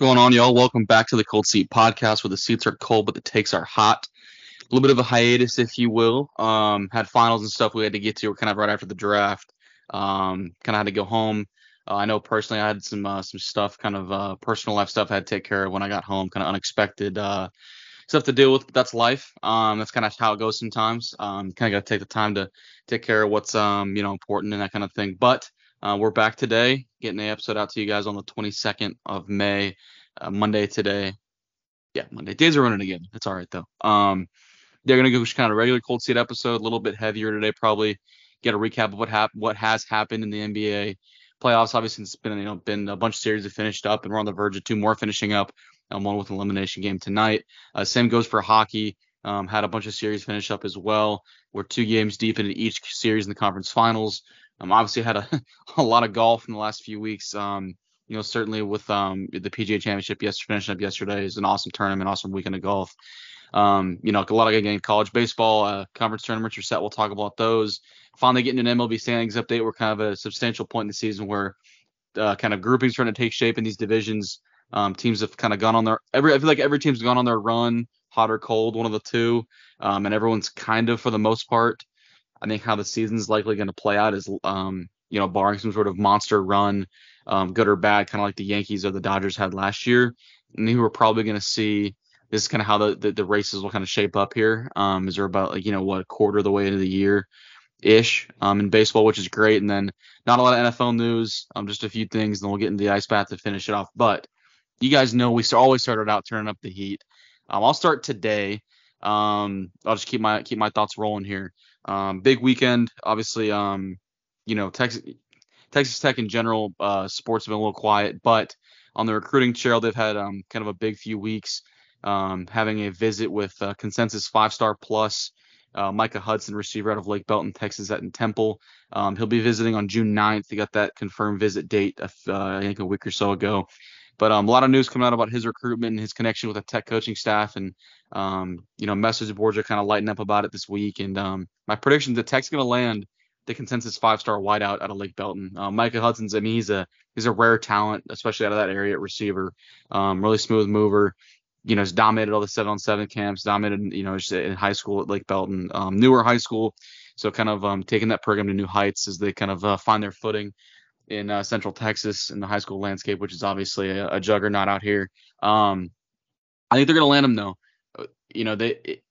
going on, y'all? Welcome back to the Cold Seat Podcast, where the seats are cold but the takes are hot. A little bit of a hiatus, if you will. Um, had finals and stuff we had to get to. Kind of right after the draft. Um, kind of had to go home. Uh, I know personally, I had some uh, some stuff, kind of uh, personal life stuff I had to take care of when I got home. Kind of unexpected uh, stuff to deal with. But that's life. Um, that's kind of how it goes sometimes. Um, kind of got to take the time to take care of what's um, you know important and that kind of thing. But uh, we're back today, getting the episode out to you guys on the 22nd of May, uh, Monday today. Yeah, Monday. Days are running again. It's all right though. Um, they're gonna go kind of regular cold seat episode, a little bit heavier today, probably. Get a recap of what hap- what has happened in the NBA playoffs. Obviously, it's been you know been a bunch of series that finished up, and we're on the verge of two more finishing up. Um, one with an elimination game tonight. Uh, same goes for hockey. Um, had a bunch of series finish up as well. We're two games deep into each series in the conference finals. Um, obviously had a, a lot of golf in the last few weeks. Um, you know, certainly with um, the PGA Championship yesterday, finishing up yesterday is an awesome tournament, awesome weekend of golf. Um, you know, a lot of good game college baseball, uh, conference tournaments are set. We'll talk about those. Finally getting an MLB standings update. We're kind of at a substantial point in the season where uh, kind of groupings trying to take shape in these divisions. Um, teams have kind of gone on their every. I feel like every team's gone on their run, hot or cold, one of the two, um, and everyone's kind of for the most part I think how the season's likely going to play out is, um, you know, barring some sort of monster run, um, good or bad, kind of like the Yankees or the Dodgers had last year. And we we're probably going to see this is kind of how the, the, the races will kind of shape up here. Um, is there about like you know what a quarter of the way into the year ish um, in baseball, which is great. And then not a lot of NFL news, um, just a few things, and we'll get into the ice bath to finish it off. But you guys know we always started out turning up the heat. Um, I'll start today. Um, I'll just keep my keep my thoughts rolling here. Um, big weekend, obviously. Um, you know, Texas Texas Tech in general, uh, sports have been a little quiet, but on the recruiting trail, they've had um, kind of a big few weeks. Um, having a visit with uh, consensus five star plus uh, Micah Hudson, receiver out of Lake Belton, Texas, at Temple. Um, he'll be visiting on June 9th. He got that confirmed visit date, uh, I think, a week or so ago. But um, a lot of news coming out about his recruitment and his connection with the Tech coaching staff, and um, you know, message boards are kind of lighting up about it this week. And um, my prediction the Tech's going to land the consensus five-star wideout out of Lake Belton. Uh, Micah Hudson's, I mean, he's a he's a rare talent, especially out of that area at receiver. Um, really smooth mover. You know, has dominated all the seven-on-seven camps. Dominated, you know, in high school at Lake Belton, um, newer high school. So kind of um, taking that program to new heights as they kind of uh, find their footing in uh, Central Texas in the high school landscape, which is obviously a, a juggernaut out here. Um, I think they're going to land him though. Uh, you know, they it,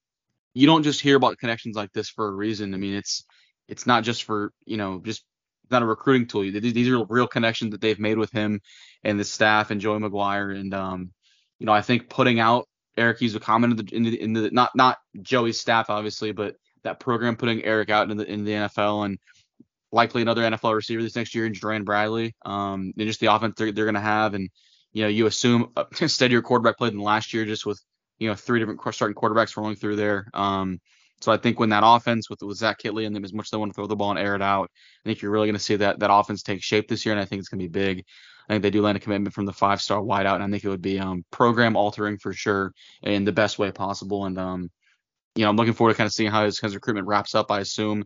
you don't just hear about connections like this for a reason. I mean, it's it's not just for you know just not a recruiting tool. These are real connections that they've made with him and the staff and Joey McGuire. And um, you know, I think putting out Erik Ezukanma in the, in the in the not not Joey's staff obviously, but that program putting Erik out in the in the NFL and likely another NFL receiver this next year in Jerand Bradley. Um, and just the offense they're, they're going to have, and you know, you assume a steadier quarterback played than last year, just with you know three different starting quarterbacks rolling through there. Um, so I think when that offense with, with Zach Kittley and them as much as they want to throw the ball and air it out, I think you're really going to see that that offense take shape this year, and I think it's going to be big. I think they do land a commitment from the five star wideout, and I think it would be um, program altering for sure in the best way possible. And um, you know, I'm looking forward to kind of seeing how his, his recruitment wraps up. I assume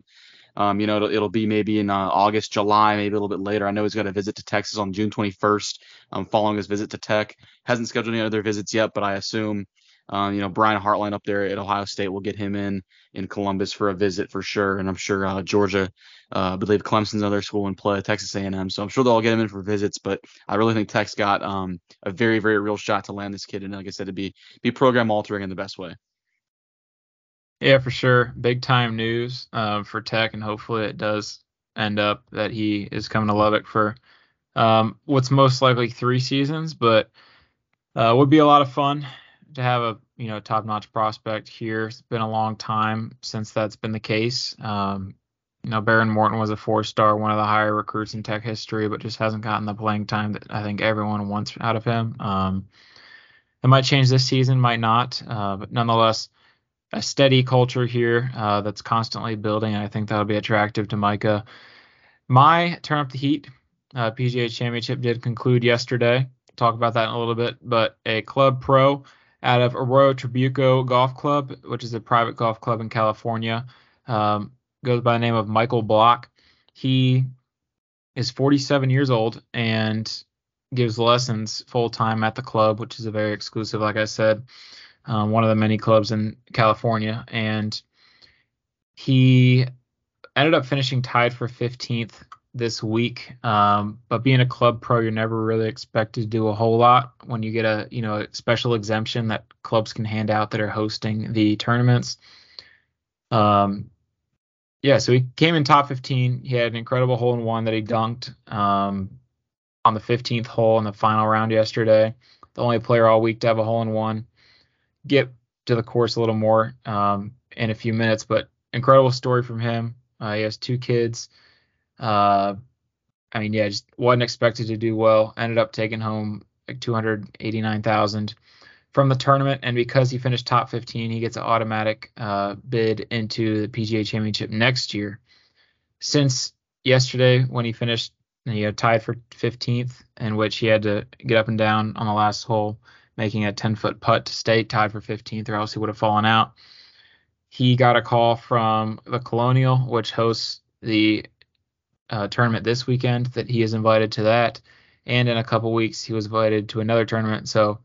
um, you know, it'll, it'll, be maybe in uh, August, July, maybe a little bit later. I know he's got a visit to Texas on June 21st, um, following his visit to Tech. Hasn't scheduled any other visits yet, but I assume, um, you know, Brian Hartline up there at Ohio State will get him in in Columbus for a visit for sure. And I'm sure uh, Georgia, uh, I believe Clemson's another school in play, Texas A&M. So I'm sure they'll all get him in for visits. But I really think Tech's got um, a very, very real shot to land this kid. And like I said, to be be program altering in the best way. Yeah, for sure. Big time news uh, for Tech, and hopefully it does end up that he is coming to Lubbock for um, what's most likely three seasons, but uh, would be a lot of fun to have a you know top notch prospect here. It's been a long time since that's been the case. Um, you know, Behren Morton was a four star, one of the higher recruits in Tech history, but just hasn't gotten the playing time that I think everyone wants out of him. Um, it might change this season, might not, uh, but nonetheless a steady culture here uh, that's constantly building. I think that'll be attractive to Micah. My turn up the heat. Uh, PGA Championship did conclude yesterday. Talk about that in a little bit, but a club pro out of Arroyo Trabuco Golf Club, which is a private golf club in California, um, goes by the name of Michael Block. He is 47 years old and gives lessons full time at the club, which is a very exclusive, like I said, um, one of the many clubs in California. And he ended up finishing tied for 15th this week. Um, but being a club pro, you're never really expected to do a whole lot when you get a you know a special exemption that clubs can hand out that are hosting the tournaments. Um, yeah, so he came in top 15. He had an incredible hole in one that he dunked um, on the 15th hole in the final round yesterday. The only player all week to have a hole in one. Get to the course a little more um, in a few minutes, but incredible story from him. Uh, he has two kids. Uh, I mean, yeah, just wasn't expected to do well. Ended up taking home like 289,000 from the tournament, and because he finished top 15, he gets an automatic uh, bid into the PGA Championship next year. Since yesterday, when he finished, he had tied for 15th, in which he had to get up and down on the last hole, making a 10 foot putt to stay tied for 15th, or else he would have fallen out. He got a call from the Colonial, which hosts the uh, tournament this weekend that he is invited to that, and in a couple weeks he was invited to another tournament. So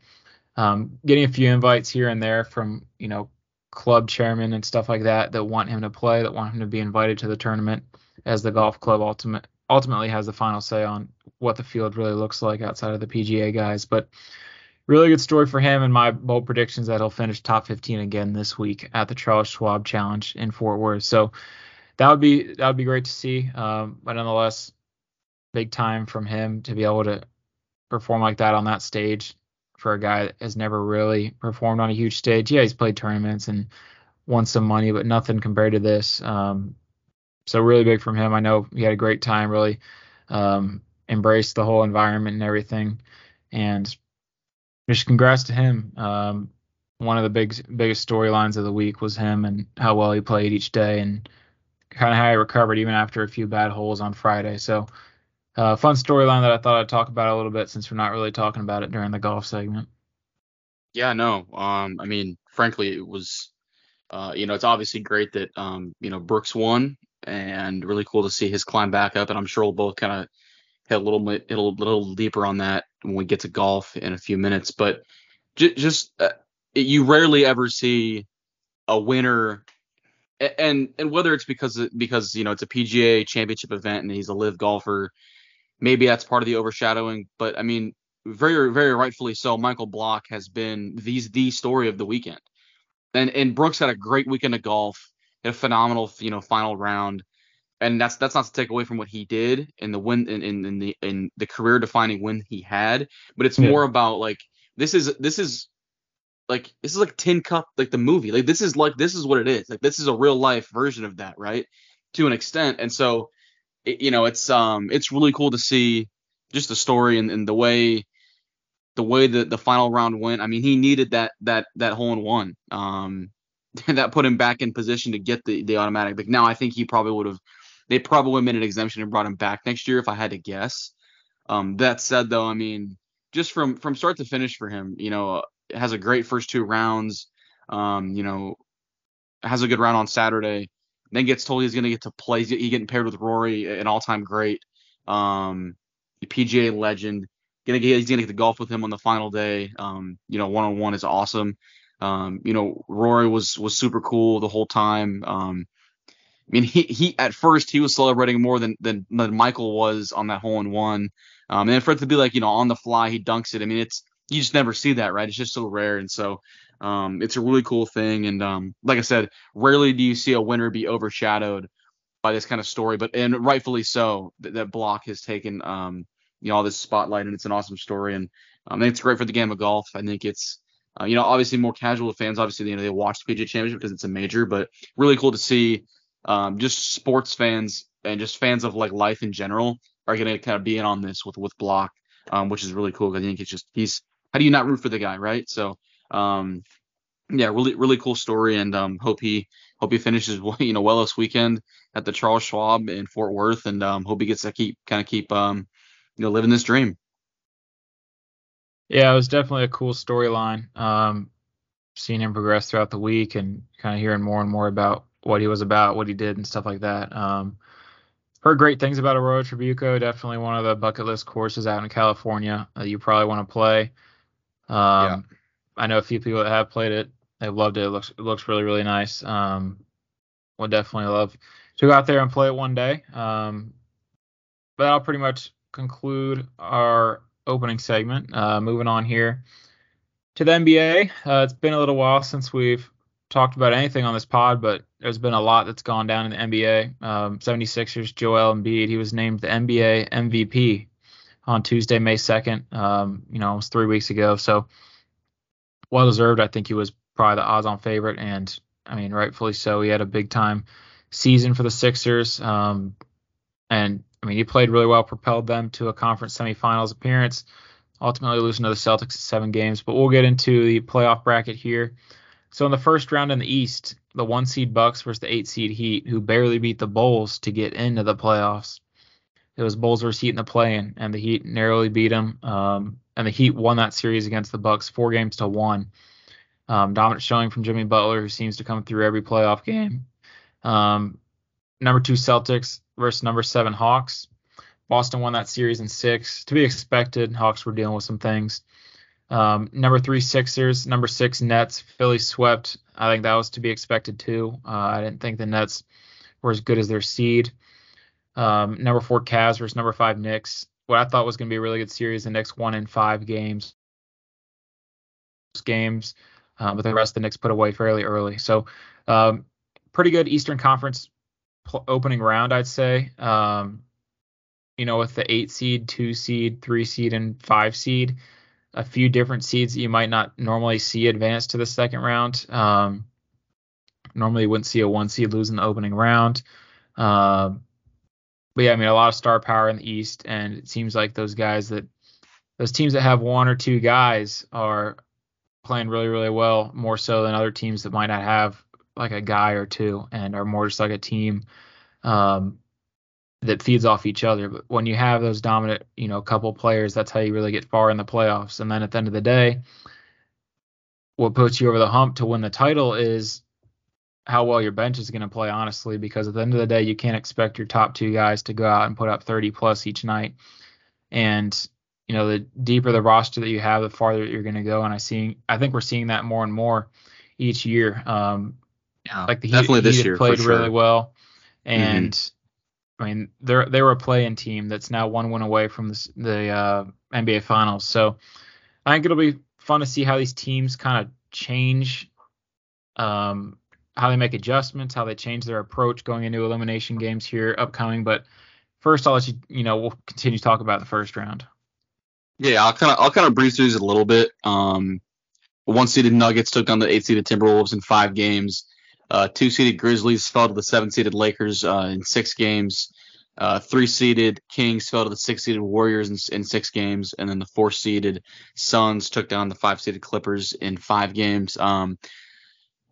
um, getting a few invites here and there from you know club chairmen and stuff like that that want him to play, that want him to be invited to the tournament, as the golf club ultimate ultimately has the final say on what the field really looks like outside of the PGA guys. But really good story for him, and my bold predictions that he'll finish top 15 again this week at the Charles Schwab Challenge in Fort Worth. So that would be that would be great to see. Um, but nonetheless, big time from him to be able to perform like that on that stage for a guy that has never really performed on a huge stage. Yeah, he's played tournaments and won some money, but nothing compared to this. Um, so really big from him. I know he had a great time, really um, embraced the whole environment and everything, and just congrats to him. Um, one of the big biggest storylines of the week was him and how well he played each day and kind of how he recovered even after a few bad holes on Friday. So, uh, fun storyline that I thought I'd talk about a little bit since we're not really talking about it during the golf segment. Yeah, no. Um, I mean, frankly, it was, uh, you know, it's obviously great that, um, you know, Brooks won, and really cool to see his climb back up. And I'm sure we'll both kind of hit a little bit, a little, deeper on that when we get to golf in a few minutes. But j- just, uh, you rarely ever see a winner and and whether it's because because you know it's a PGA Championship event and he's a LIV golfer, maybe that's part of the overshadowing. But I mean, very very rightfully so. Michael Block has been these the story of the weekend, and and Brooks had a great weekend of golf, a phenomenal you know final round, and that's that's not to take away from what he did in the win in in, in the in the career defining win he had, but it's yeah. more about like this is this is like this is like Tin Cup, like the movie. Like this is like this is what it is. Like this is a real life version of that, right? To an extent. And so, it, you know, it's um it's really cool to see just the story and, and the way the way that the final round went. I mean, he needed that that that hole in one. Um, that put him back in position to get the the automatic. Like now, I think he probably would have. They probably made an exemption and brought him back next year if I had to guess. Um, that said, though, I mean, just from from start to finish for him, you know, has a great first two rounds. Um, you know, has a good round on Saturday. Then gets told he's going to get to play. He's getting paired with Rory, an all-time great, um, PGA legend. Gonna get, he's going to get to golf with him on the final day. Um, you know, one-on-one is awesome. Um, you know, Rory was was super cool the whole time. Um, I mean, he he at first he was celebrating more than than, than Michael was on that hole in one. Um, and for it to be like you know on the fly he dunks it. I mean, it's you just never see that, right? It's just so rare, and so um, it's a really cool thing. And um, like I said, rarely do you see a winner be overshadowed by this kind of story, but and rightfully so. That, that block has taken um, you know all this spotlight, and it's an awesome story. And um, I think it's great for the game of golf. I think it's uh, you know obviously more casual fans, obviously you know they watch the PGA Championship because it's a major, but really cool to see um, just sports fans and just fans of like life in general are going to kind of be in on this with with Block, um, which is really cool. I think it's just he's how do you not root for the guy, right? So, um, yeah, really, really cool story, and um, hope he hope he finishes you know well this weekend at the Charles Schwab in Fort Worth, and um, hope he gets to keep kind of keep um, you know living this dream. Yeah, it was definitely a cool storyline. Um, seeing him progress throughout the week and kind of hearing more and more about what he was about, what he did, and stuff like that. Um, heard great things about Arroyo Trabuco. Definitely one of the bucket list courses out in California that you probably want to play. Um, yeah. I know a few people that have played it. They've loved it. It looks it looks really really nice. Um, would definitely love to go out there and play it one day. Um, but that'll pretty much conclude our opening segment. Uh, moving on here to the NBA. Uh, it's been a little while since we've talked about anything on this pod, but there's been a lot that's gone down in the NBA. Um, 76ers Joel Embiid, he was named the NBA MVP on Tuesday, May 2nd. Um, you know, it was three weeks ago, so well deserved. I think he was probably the odds-on favorite, and I mean, rightfully so. He had a big time season for the Sixers, um, and I mean, he played really well, propelled them to a conference semifinals appearance. Ultimately, losing to the Celtics in seven games, but we'll get into the playoff bracket here. So in the first round in the East, the one seed Bucks versus the eight seed Heat, who barely beat the Bulls to get into the playoffs. It was Bulls versus Heat in the play-in, and the Heat narrowly beat them. Um, and the Heat won that series against the Bucks, four games to one. Um, dominant showing from Jimmy Butler, who seems to come through every playoff game. Um, number two Celtics versus number seven Hawks. Boston won that series in six. To be expected, Hawks were dealing with some things. Um, number three Sixers, number six Nets. Philly swept. I think that was to be expected too. Uh, I didn't think the Nets were as good as their seed. Um, number four Cavs versus number five Knicks. What I thought was going to be a really good series. The Knicks won in five games. Games, uh, but the rest of the Knicks put away fairly early. So, um, pretty good Eastern Conference pl- opening round, I'd say. Um, you know, with the eight seed, two seed, three seed, and five seed a few different seeds that you might not normally see advance to the second round. Um, normally, you wouldn't see a one seed lose in the opening round. Um, but yeah, I mean, a lot of star power in the East, and it seems like those guys that those teams that have one or two guys are playing really, really well, more so than other teams that might not have like a guy or two and are more just like a team. Um, that feeds off each other. But when you have those dominant, you know, couple players, that's how you really get far in the playoffs. And then at the end of the day, what puts you over the hump to win the title is how well your bench is going to play, honestly, because at the end of the day, you can't expect your top two guys to go out and put up 30 plus each night. And you know, the deeper the roster that you have, the farther you're going to go. And I see, I think we're seeing that more and more each year. Um, yeah, like the Heat, definitely this year played sure. really well, and mm-hmm I mean, they're they were a play-in team that's now one win away from the, the uh, NBA Finals. So I think it'll be fun to see how these teams kind of change, um, how they make adjustments, how they change their approach going into elimination games here upcoming. But first, I'll let you, you know, we'll continue to talk about the first round. Yeah, I'll kind of I'll kind of breeze through these a little bit. Um, one seeded Nuggets took on the eight seeded Timberwolves in five games. Uh, two seeded Grizzlies fell to the seven seeded Lakers uh, in six games. Uh, three seeded Kings fell to the six seeded Warriors in, in, six games, and then the four seeded Suns took down the five seeded Clippers in five games. Um,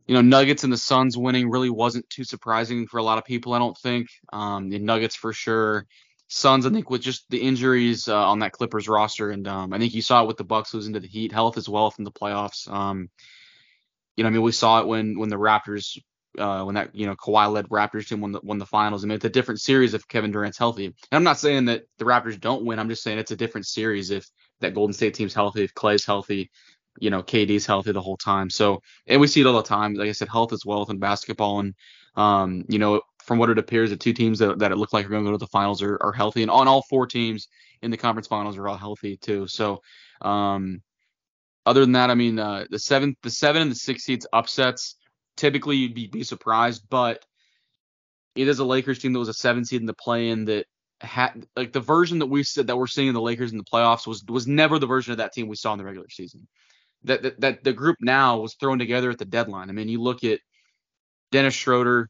you know, Nuggets and the Suns winning really wasn't too surprising for a lot of people, I don't think. Um, the Nuggets for sure. Suns, I think, with just the injuries uh, on that Clippers roster, and um, I think you saw it with the Bucks losing to the Heat, health as well from the playoffs. Um, you know, I mean, we saw it when when the Raptors, uh, when that you know Kawhi led Raptors team won the won the finals. I mean, it's a different series if Kevin Durant's healthy. And I'm not saying that the Raptors don't win. I'm just saying it's a different series if that Golden State team's healthy, if Clay's healthy, you know, KD's healthy the whole time. So, and we see it all the time. Like I said, health is wealth in basketball, and um, you know, from what it appears, the two teams that, that it look like are going to go to the finals are, are healthy, and on all four teams in the conference finals are all healthy too. So, um, other than that, I mean, uh, the seven, the seven and the six seeds upsets. Typically, you'd be, be surprised, but it is a Lakers team that was a seven seed in the play-in that had like the version that we said that we're seeing in the Lakers in the playoffs was was never the version of that team we saw in the regular season. That that, that the group now was thrown together at the deadline. I mean, you look at Dennis Schroeder.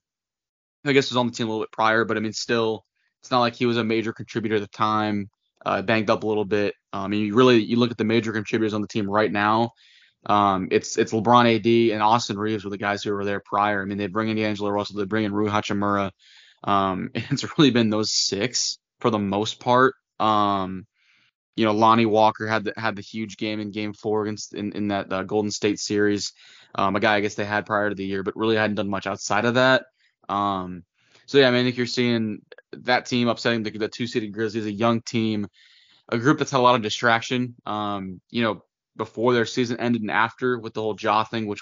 I guess was on the team a little bit prior, but I mean, still, it's not like he was a major contributor at the time uh, banged up a little bit. Um, I mean, you really you look at the major contributors on the team right now. Um, it's it's LeBron, AD, and Austin Reaves were the guys who were there prior. I mean, they bring in D'Angelo Russell, they bring in Rui Hachimura. Um, and it's really been those six for the most part. Um, you know, Lonnie Walker had the, had the huge game in Game Four against in, in that uh, Golden State series. Um, a guy I guess they had prior to the year, but really hadn't done much outside of that. Um, so yeah, I mean, I think you're seeing that team upsetting the, the two seeded Grizzlies, a young team, a group that's had a lot of distraction. Um, you know, before their season ended and after with the whole Ja thing, which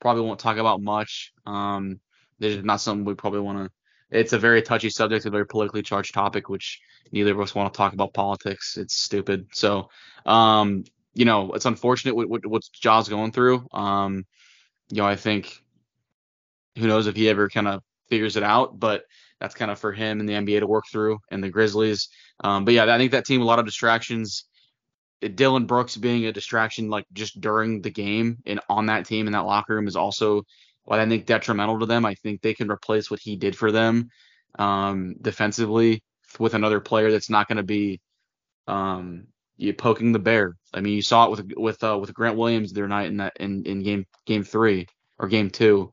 probably won't talk about much. Um, this is not something we probably want to. It's a very touchy subject, a very politically charged topic, which neither of us want to talk about politics. It's stupid. So, um, you know, it's unfortunate what, what what Ja's going through. Um, you know, I think who knows if he ever kind of figures it out, but that's kind of for him and the NBA to work through and the Grizzlies. Um, but yeah, I think that team a lot of distractions. Dillon Brooks being a distraction like just during the game and on that team in that locker room is also what I think detrimental to them. I think they can replace what he did for them um, defensively with another player that's not going to be um, you poking the bear. I mean, you saw it with with uh, with Grant Williams the other night in that in, in game game three or game two.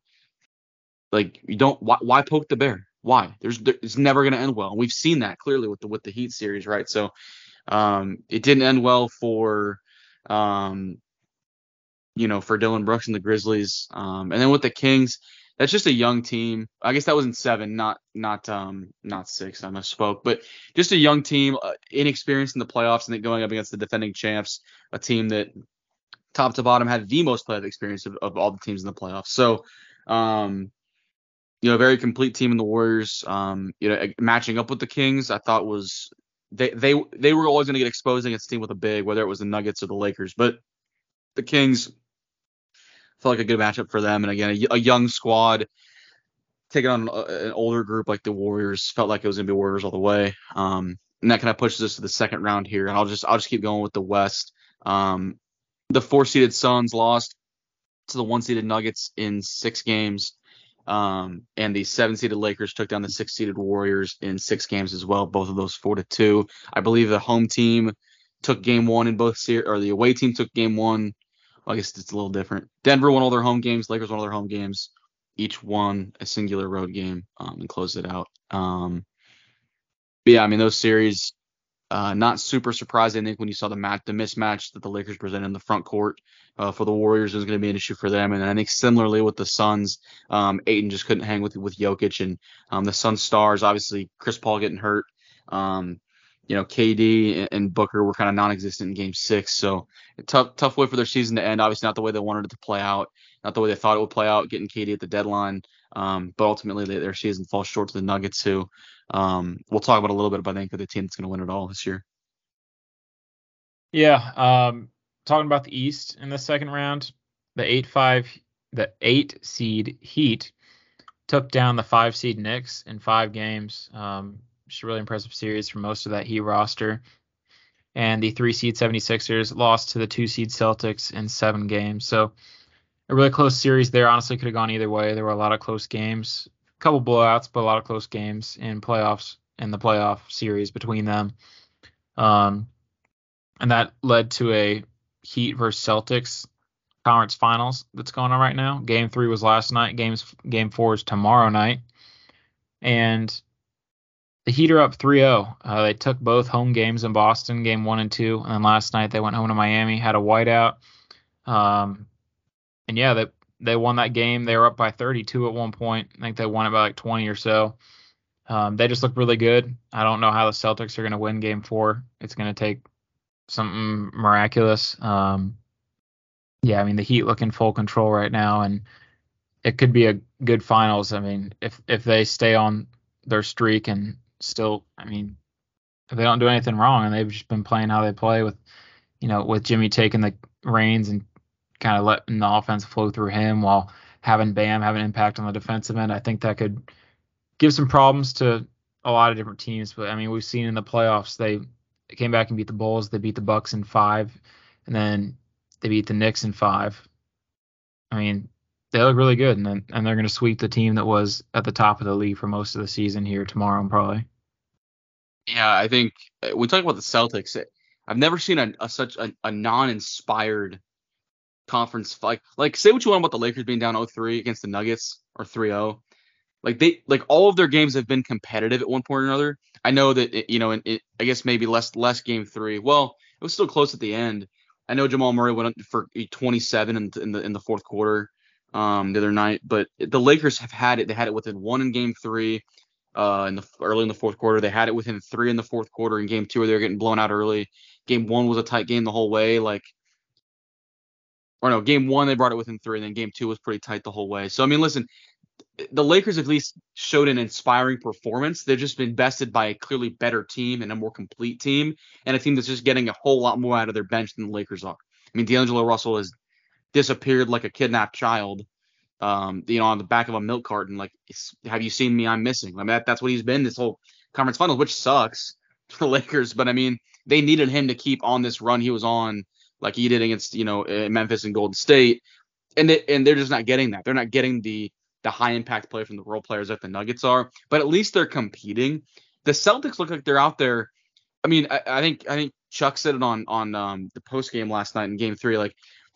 Like you don't why, why poke the bear? Why? There's there, it's never going to end well. And we've seen that clearly with the with the Heat series, right? So um, it didn't end well for um, you know for Dillon Brooks and the Grizzlies. Um, and then with the Kings, that's just a young team. I guess that was in seven, not not um not six. I misspoke, but just a young team, uh, inexperienced in the playoffs, and then going up against the defending champs, a team that top to bottom had the most playoff experience of, of all the teams in the playoffs. So, um, you know, a very complete team in the Warriors. Um, you know, matching up with the Kings, I thought was they they they were always going to get exposed against a team with a big, whether it was the Nuggets or the Lakers, but the Kings felt like a good matchup for them. And again, a, a young squad taking on an older group like the Warriors felt like it was gonna be Warriors all the way. Um, and that kind of pushes us to the second round here. And I'll just I'll just keep going with the West. Um, the four seeded Suns lost to the one seeded Nuggets in six games. Um, and the seven seeded Lakers took down the six seeded Warriors in six games as well. Both of those four to two. I believe the home team took game one in both series, or the away team took game one I guess it's a little different. Denver won all their home games. Lakers won all their home games. Each won a singular road game um, and closed it out. Um, but yeah, I mean those series, uh, not super surprising. I think when you saw the match, the mismatch that the Lakers presented in the front court uh, for the Warriors was going to be an issue for them. And I think similarly with the Suns, um, Ayton just couldn't hang with with Jokic and um, the Suns stars. Obviously, Chris Paul getting hurt. Um, you know, KD and Booker were kind of non-existent in Game Six, so tough tough way for their season to end. Obviously, not the way they wanted it to play out, not the way they thought it would play out, getting KD at the deadline. Um, but ultimately, their season falls short to the Nuggets, who um, we'll talk about a little bit. But I think the team that's going to win it all this year. Yeah, um, talking about the East in the second round, the eight five, the eight seed Heat took down the five seed Knicks in five games. Um, just a really impressive series for most of that Heat roster. And the three seed 76ers lost to the two seed Celtics in seven games. So a really close series there. Honestly, could have gone either way. There were a lot of close games, couple blowouts, but a lot of close games in playoffs in the playoff series between them. Um, and that led to a Heat versus Celtics conference finals that's going on right now. Game three was last night. Games game four is tomorrow night. And the Heat are up 3-0. Uh, they took both home games in Boston, game one and two, and then last night they went home to Miami, had a whiteout. Um, and yeah, they they won that game. They were up by 32 at one point. I think they won it by like 20 or so. Um, they just look really good. I don't know how the Celtics are going to win Game Four. It's going to take something miraculous. Um, yeah, I mean the Heat look in full control right now, and it could be a good finals. I mean, if if they stay on their streak and still, I mean, if they don't do anything wrong and they've just been playing how they play with, you know, with Jimmy taking the reins and kind of letting the offense flow through him while having Bam have an impact on the defensive end, I think that could give some problems to a lot of different teams. But I mean, we've seen in the playoffs they, came back and beat the Bulls, they beat the Bucks in five, and then they beat the Knicks in five. I mean, they look really good, and then, and they're going to sweep the team that was at the top of the league for most of the season here tomorrow, probably. Yeah, I think uh, we talk about the Celtics. I've never seen a, a such a, a, non-inspired conference like like say what you want about the Lakers being down 0-3 against the Nuggets or 3-0. Like they like all of their games have been competitive at one point or another. I know that it, you know, in, it, I guess maybe less less game three. Well, it was still close at the end. I know Jamal Murray went for 27 in, in the in the fourth quarter um, the other night. But the Lakers have had it. They had it within one in Game Three. uh, in the early in the fourth quarter. They had it within three in the fourth quarter. In game two, where they were getting blown out early. Game one was a tight game the whole way. Like, or no, game one they brought it within three, and then game two was pretty tight the whole way. So I mean, listen, the Lakers at least showed an inspiring performance. They've just been bested by a clearly better team and a more complete team, and a team that's just getting a whole lot more out of their bench than the Lakers are. I mean, D'Angelo Russell has disappeared like a kidnapped child, um, you know, on the back of a milk carton. Like, have you seen me? I'm missing. I mean, that, that's what he's been this whole conference finals, which sucks for the Lakers. But I mean, they needed him to keep on this run he was on, like he did against, you know, Memphis and Golden State, and they, and they're just not getting that. They're not getting the the high impact play from the role players that the Nuggets are, but at least they're competing. The Celtics look like they're out there. I mean, I, I think I think Chuck said it on on um, the post game last night in Game Three. Like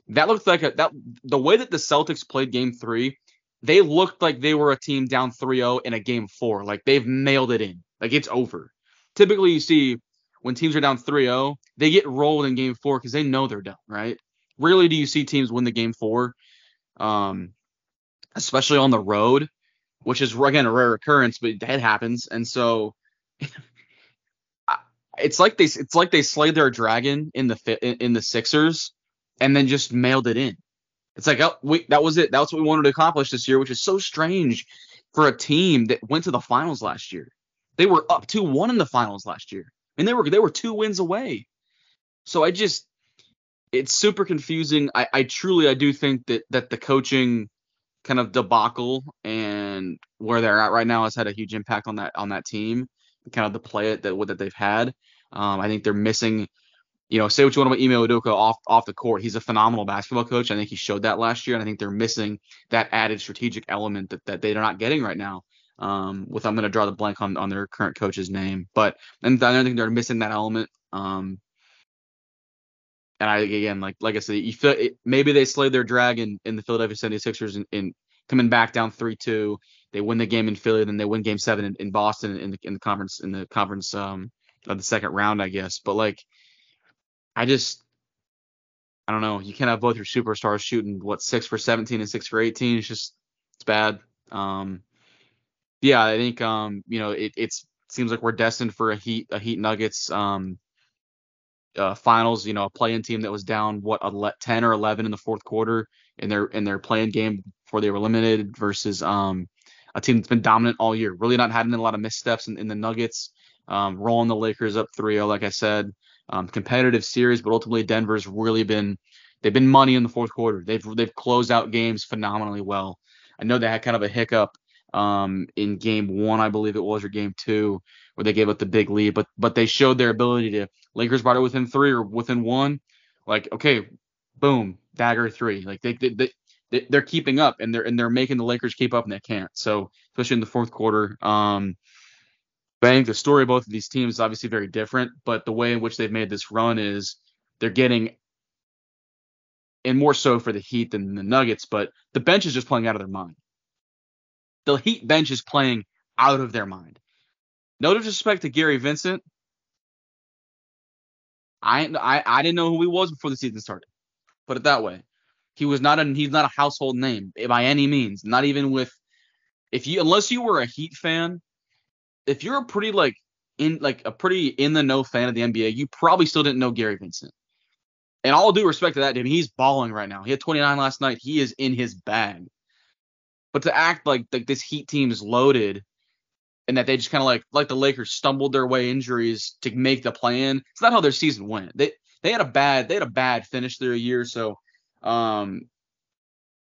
that looked like a, that the way that the Celtics played Game Three, they looked like they were a team down 3-0 in a Game Four. Like they've nailed it in. Like it's over. Typically, you see when teams are down 3-0, they get rolled in Game Four because they know they're done. Right? Rarely do you see teams win the Game Four. Um, especially on the road, which is again a rare occurrence, but it happens. And so it's like they it's like they slayed their dragon in the in the Sixers and then just mailed it in. It's like oh, we, that was it. That's what we wanted to accomplish this year, which is so strange for a team that went to the finals last year. They were up 2-1 in the finals last year. And they were they were two wins away. So I just it's super confusing. I, I truly I do think that that the coaching kind of debacle and where they're at right now has had a huge impact on that on that team, kind of the play it that that they've had. Um, I think they're missing, you know, say what you want about Ime Udoka off off the court. He's a phenomenal basketball coach. I think he showed that last year, and I think they're missing that added strategic element that, that they're not getting right now. Um, with I'm going to draw the blank on on their current coach's name, but and I don't think they're missing that element. Um, and I again like like I said, you feel it, maybe they slayed their dragon in the Philadelphia 76ers in, in coming back down three two. They win the game in Philly, then they win Game Seven in, in Boston in the in the conference in the conference um of the second round, I guess. But like, I just I don't know. You can't have both your superstars shooting what six for 17 and six for 18. It's just it's bad. Um, yeah, I think um you know it it's seems like we're destined for a Heat a Heat Nuggets um uh, finals, you know, a play-in team that was down what a 10 or 11 in the fourth quarter in their in their play-in game before they were eliminated versus um, a team that's been dominant all year, really not having a lot of missteps in, in the Nuggets, um, rolling the Lakers up 3-0, like I said, um, competitive series, but ultimately Denver's really been they've been money in the fourth quarter. They've they've closed out games phenomenally well. I know they had kind of a hiccup um, in game one, I believe it was, or game two, where they gave up the big lead, but but they showed their ability to Lakers brought it within three or within one. Like, okay, boom, dagger three. Like they, they, they they're keeping up and they're and they're making the Lakers keep up and they can't. So especially in the fourth quarter. Um, but I think the story of both of these teams is obviously very different, but the way in which they've made this run is they're getting and more so for the Heat than the Nuggets, but the bench is just playing out of their mind. The Heat bench is playing out of their mind. No disrespect to Gary Vincent, I, I I didn't know who he was before the season started. Put it that way. He was not a he's not a household name by any means. Not even with if you unless you were a Heat fan, if you're a pretty like in like a pretty in the know fan of the NBA, you probably still didn't know Gary Vincent. And all due respect to that, dude, he's balling right now. He had 29 last night. He is in his bag. But to act like like this Heat team is loaded and that they just kind of like like the Lakers stumbled their way injuries to make the plan. It's not how their season went. They they had a bad they had a bad finish their year. So, um,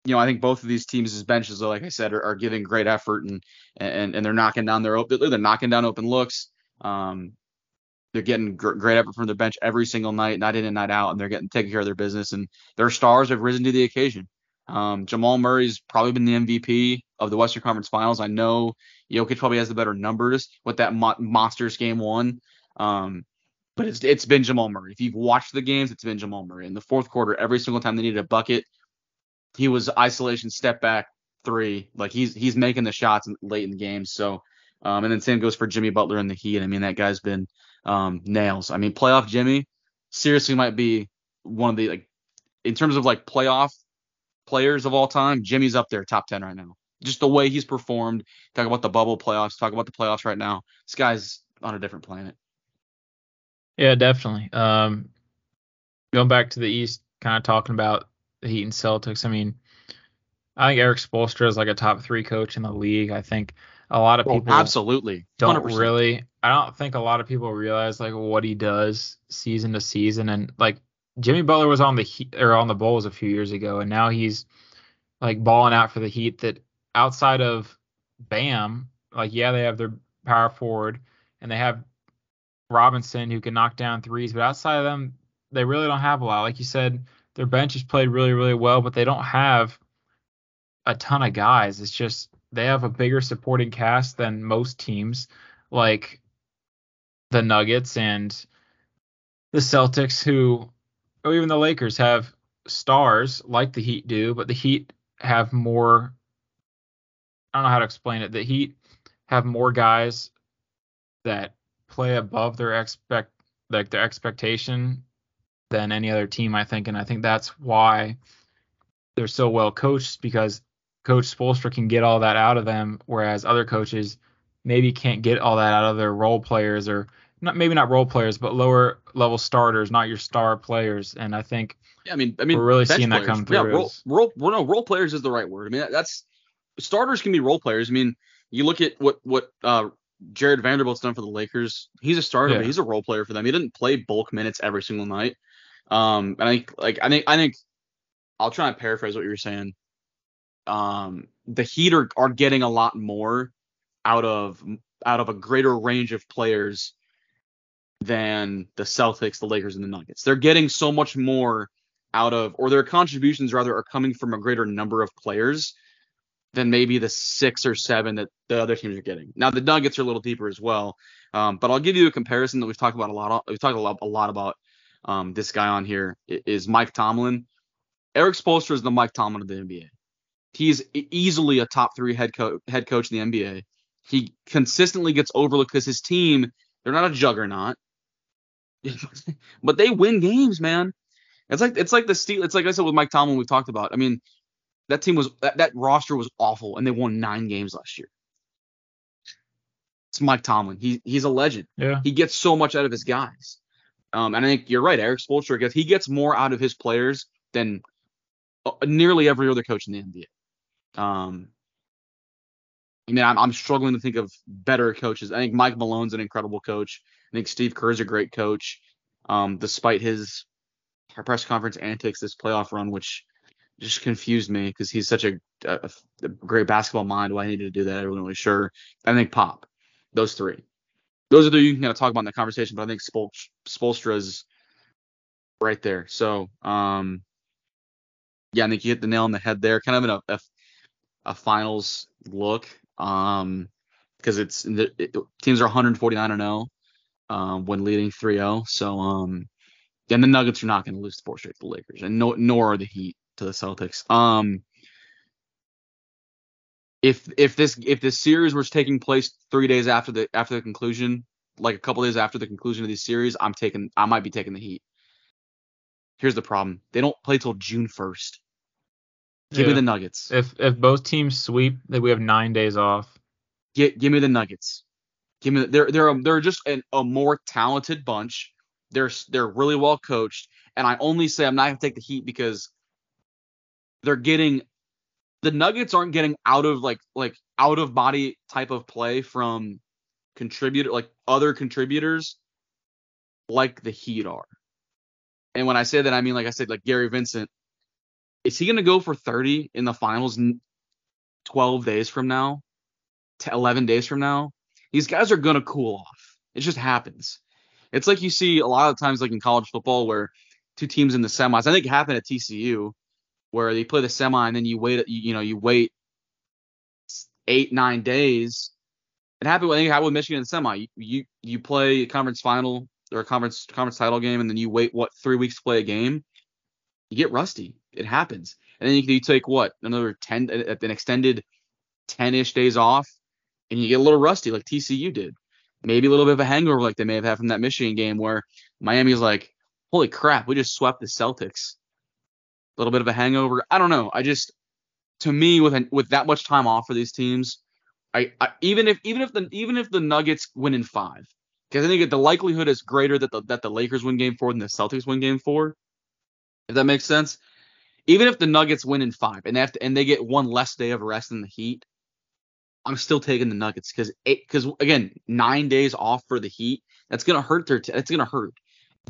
you know, I think both of these teams' benches, like I said, are, are giving great effort and and and they're knocking down their open they're knocking down open looks. Um, they're getting gr- great effort from their bench every single night, night in and night out, and they're getting taking care of their business. And their stars have risen to the occasion. Um, Jamal Murray's probably been the MVP of the Western Conference Finals. I know Jokic probably has the better numbers with that mo- monsters game one. Um, but it's it's been Jamal Murray. If you've watched the games, it's been Jamal Murray. In the fourth quarter, every single time they needed a bucket, he was isolation, step back, three. Like he's he's making the shots late in the game. So, um, and then same goes for Jimmy Butler in the Heat. I mean, that guy's been um, nails. I mean, playoff Jimmy seriously might be one of the like in terms of like playoff players of all time, Jimmy's up there, top ten right now. just the way he's performed. Talk about the bubble playoffs. Talk about the playoffs right now. This guy's on a different planet. Yeah, definitely. Um, going back to the East, kind of talking about the Heat and Celtics. I mean, I think Erik Spoelstra is like a top three coach in the league. I think a lot of Oh, people absolutely. don't really. I don't think a lot of people realize like what he does season to season, and like Jimmy Butler was on the Heat or on the Bulls a few years ago, and now he's like balling out for the Heat. That outside of Bam, like yeah, they have their power forward and they have Robinson who can knock down threes, but outside of them, they really don't have a lot. Like you said, their bench has played really, really well, but they don't have a ton of guys. It's just they have a bigger supporting cast than most teams, like the Nuggets and the Celtics, who, or even the Lakers, have stars like the Heat do, but the Heat have more. I don't know how to explain it. The Heat have more guys that play above their expect like their expectation than any other team, I think, and I think that's why they're so well coached because Coach Spoelstra can get all that out of them, whereas other coaches maybe can't get all that out of their role players or not maybe not role players, but lower level starters, not your star players. And I think Yeah, I mean, I mean, We're really seeing that players. through. Yeah, role, role, well, no, role players is the right word. I mean, that's starters can be role players. I mean, you look at what what uh, Jarred Vanderbilt's done for the Lakers. He's a starter, Yeah. but he's a role player for them. He didn't play bulk minutes every single night. Um, and I think, like, I think, I think, I'll try and paraphrase what you were saying. Um, the Heat are, are getting a lot more out of out of a greater range of players than the Celtics, the Lakers, and the Nuggets. They're getting so much more out of, or their contributions rather, are coming from a greater number of players than maybe the six or seven that the other teams are getting. Now the Nuggets are a little deeper as well, um, but I'll give you a comparison that we've talked about a lot. We've talked a lot, a lot about um, this guy on here is Mike Tomlin. Erik Spoelstra is the Mike Tomlin of the NBA. He's easily a top three head coach head coach in the NBA. He consistently gets overlooked because his team they're not a juggernaut, but they win games, man. It's like it's like the Steel. It's like I said with Mike Tomlin. We've talked about. I mean, that team was that, that roster was awful, and they won nine games last year. It's Mike Tomlin. He he's a legend. yeah, He gets so much out of his guys. Um, and I think you're right. Erik Spoelstra gets he gets more out of his players than uh, nearly every other coach in the NBA. Um, I mean, I'm, I'm struggling to think of better coaches. I think Mike Malone's an incredible coach. I think Steve Kerr is a great coach. Um, despite his press conference antics this playoff run, which just confused me because he's such a, a, a great basketball mind. Why he needed to do that, I wasn't really sure. I think Pop, those three, those are the you can kind of talk about in the conversation. But I think Spol- Spoelstra's right there. So, um, yeah, I think you hit the nail on the head there. Kind of in a a, a finals look, um, because it's the it, teams are 149 and 0, um, when leading 3-0. So, um, and the Nuggets are not going to lose four straight to the Lakers, and no, nor are the Heat to the Celtics. Um, if if this if this series was taking place three days after the after the conclusion, like a couple days after the conclusion of this series, I'm taking I might be taking the Heat. Here's the problem: they don't play till June 1st. Give me the Nuggets. if if both teams sweep, then we have nine days off. Get, give me the Nuggets. Give me. They're they're they're just an, a more talented bunch. They're they're really well coached, and I only say I'm not gonna take the Heat because they're getting the Nuggets aren't getting out of like like out of body type of play from contributor like other contributors like the Heat are. And when I say that, I mean like I said, like Gary Vincent. Is he gonna go for 30 in the finals 12 days from now? to 11 days from now, these guys are going to cool off. It just happens. It's like you see a lot of times, like in college football, where two teams in the semis. I think it happened at TCU, where they play the semi and then you wait. You, you know, you wait eight nine days. It happened. I think it happened with Michigan in the semi. You, you you play a conference final or a conference conference title game, and then you wait what three weeks to play a game. You get rusty. It happens, and then you, you take what another ten an extended ten ish days off and you get a little rusty like TCU did. Maybe a little bit of a hangover like they may have had from that Michigan game where Miami's like, holy crap, we just swept the Celtics. A little bit of a hangover. I don't know. I just to me, with with that much time off for these teams, I, I even if even if the even if the Nuggets win in five, because I think the likelihood is greater that the that the Lakers win Game Four than the Celtics win Game Four. If that makes sense. Even if the Nuggets win in five and they have to, and they get one less day of rest than the Heat, I'm still taking the Nuggets because because again nine days off for the Heat that's gonna hurt their that's gonna hurt.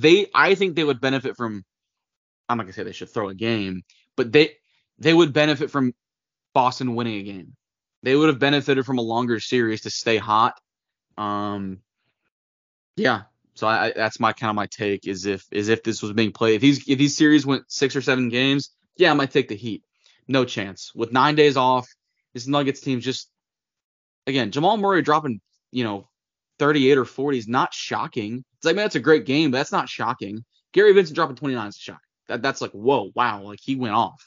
They I think they would benefit from. I'm not gonna say they should throw a game, but they they would benefit from Boston winning a game. They would have benefited from a longer series to stay hot. Um, yeah. So I, that's my kind of my take is if is if this was being played if these if these series went six or seven games, yeah, I might take the Heat. No chance. With nine days off, this Nuggets team just again Jamal Murray dropping you know 38 or 40 is not shocking. It's like man, that's a great game, but that's not shocking. Gabe Vincent dropping 29 is shocking. That that's like whoa, wow, like he went off.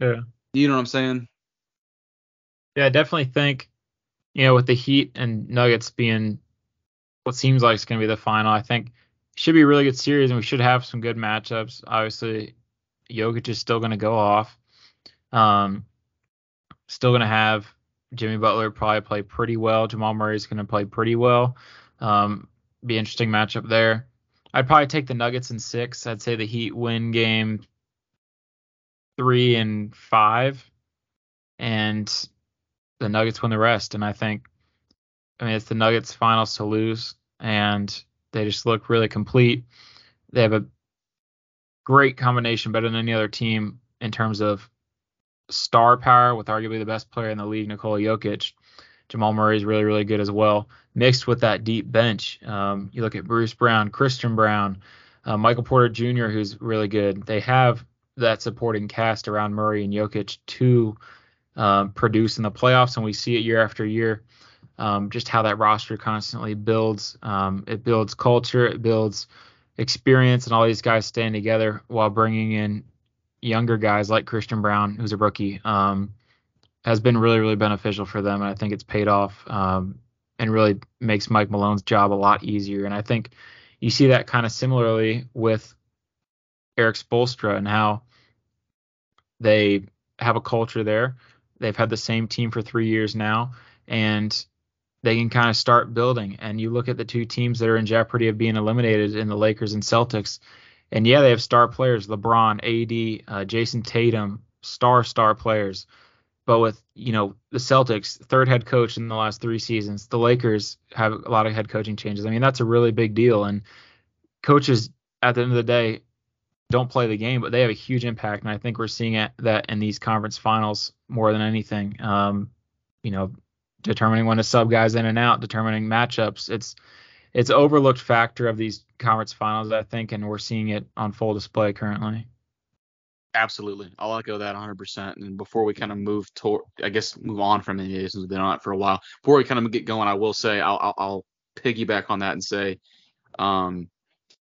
Yeah. You know what I'm saying? Yeah, I definitely think, you know, with the Heat and Nuggets being what seems like it's going to be the final, I think it should be a really good series and we should have some good matchups. Obviously, Jokic is still going to go off. Um, still going to have Jimmy Butler probably play pretty well. Jamal Murray is going to play pretty well. Um, be interesting matchup there. I'd probably take the Nuggets in six. I'd say the Heat win game three and five, and the Nuggets win the rest. And I think, I mean, it's the Nuggets' finals to lose, and they just look really complete. They have a great combination, better than any other team in terms of star power, with arguably the best player in the league, Nikola Jokic. Jamal Murray is really, really good as well, mixed with that deep bench. Um, you look at Bruce Brown, Christian Braun, uh, Michael Porter Jr., who's really good. They have that supporting cast around Murray and Jokic to um, produce in the playoffs, and we see it year after year. Um, just how that roster constantly builds. Um, it builds culture, it builds experience, and all these guys staying together while bringing in younger guys like Christian Braun, who's a rookie, um, has been really, really beneficial for them, and I think it's paid off um, and really makes Mike Malone's job a lot easier. And I think you see that kind of similarly with Erik Spoelstra and how they have a culture there. They've had the same team for three years now, and they can kind of start building. And you look at the two teams that are in jeopardy of being eliminated in the Lakers and Celtics. And yeah, they have star players, LeBron, AD, uh, Jayson Tatum, star star players. But with you know the Celtics, third head coach in the last three seasons, the Lakers have a lot of head coaching changes. I mean that's a really big deal. And coaches at the end of the day don't play the game, but they have a huge impact. And I think we're seeing it, that in these conference finals more than anything. Um, you know, determining when to sub guys in and out, determining matchups. It's it's overlooked factor of these conference finals, I think, and we're seeing it on full display currently. Absolutely, I'll echo that 100%. And before we kind of move toward, I guess, move on from NBA since we've been on it for a while. Before we kind of get going, I will say I'll, I'll, I'll piggyback on that and say, um,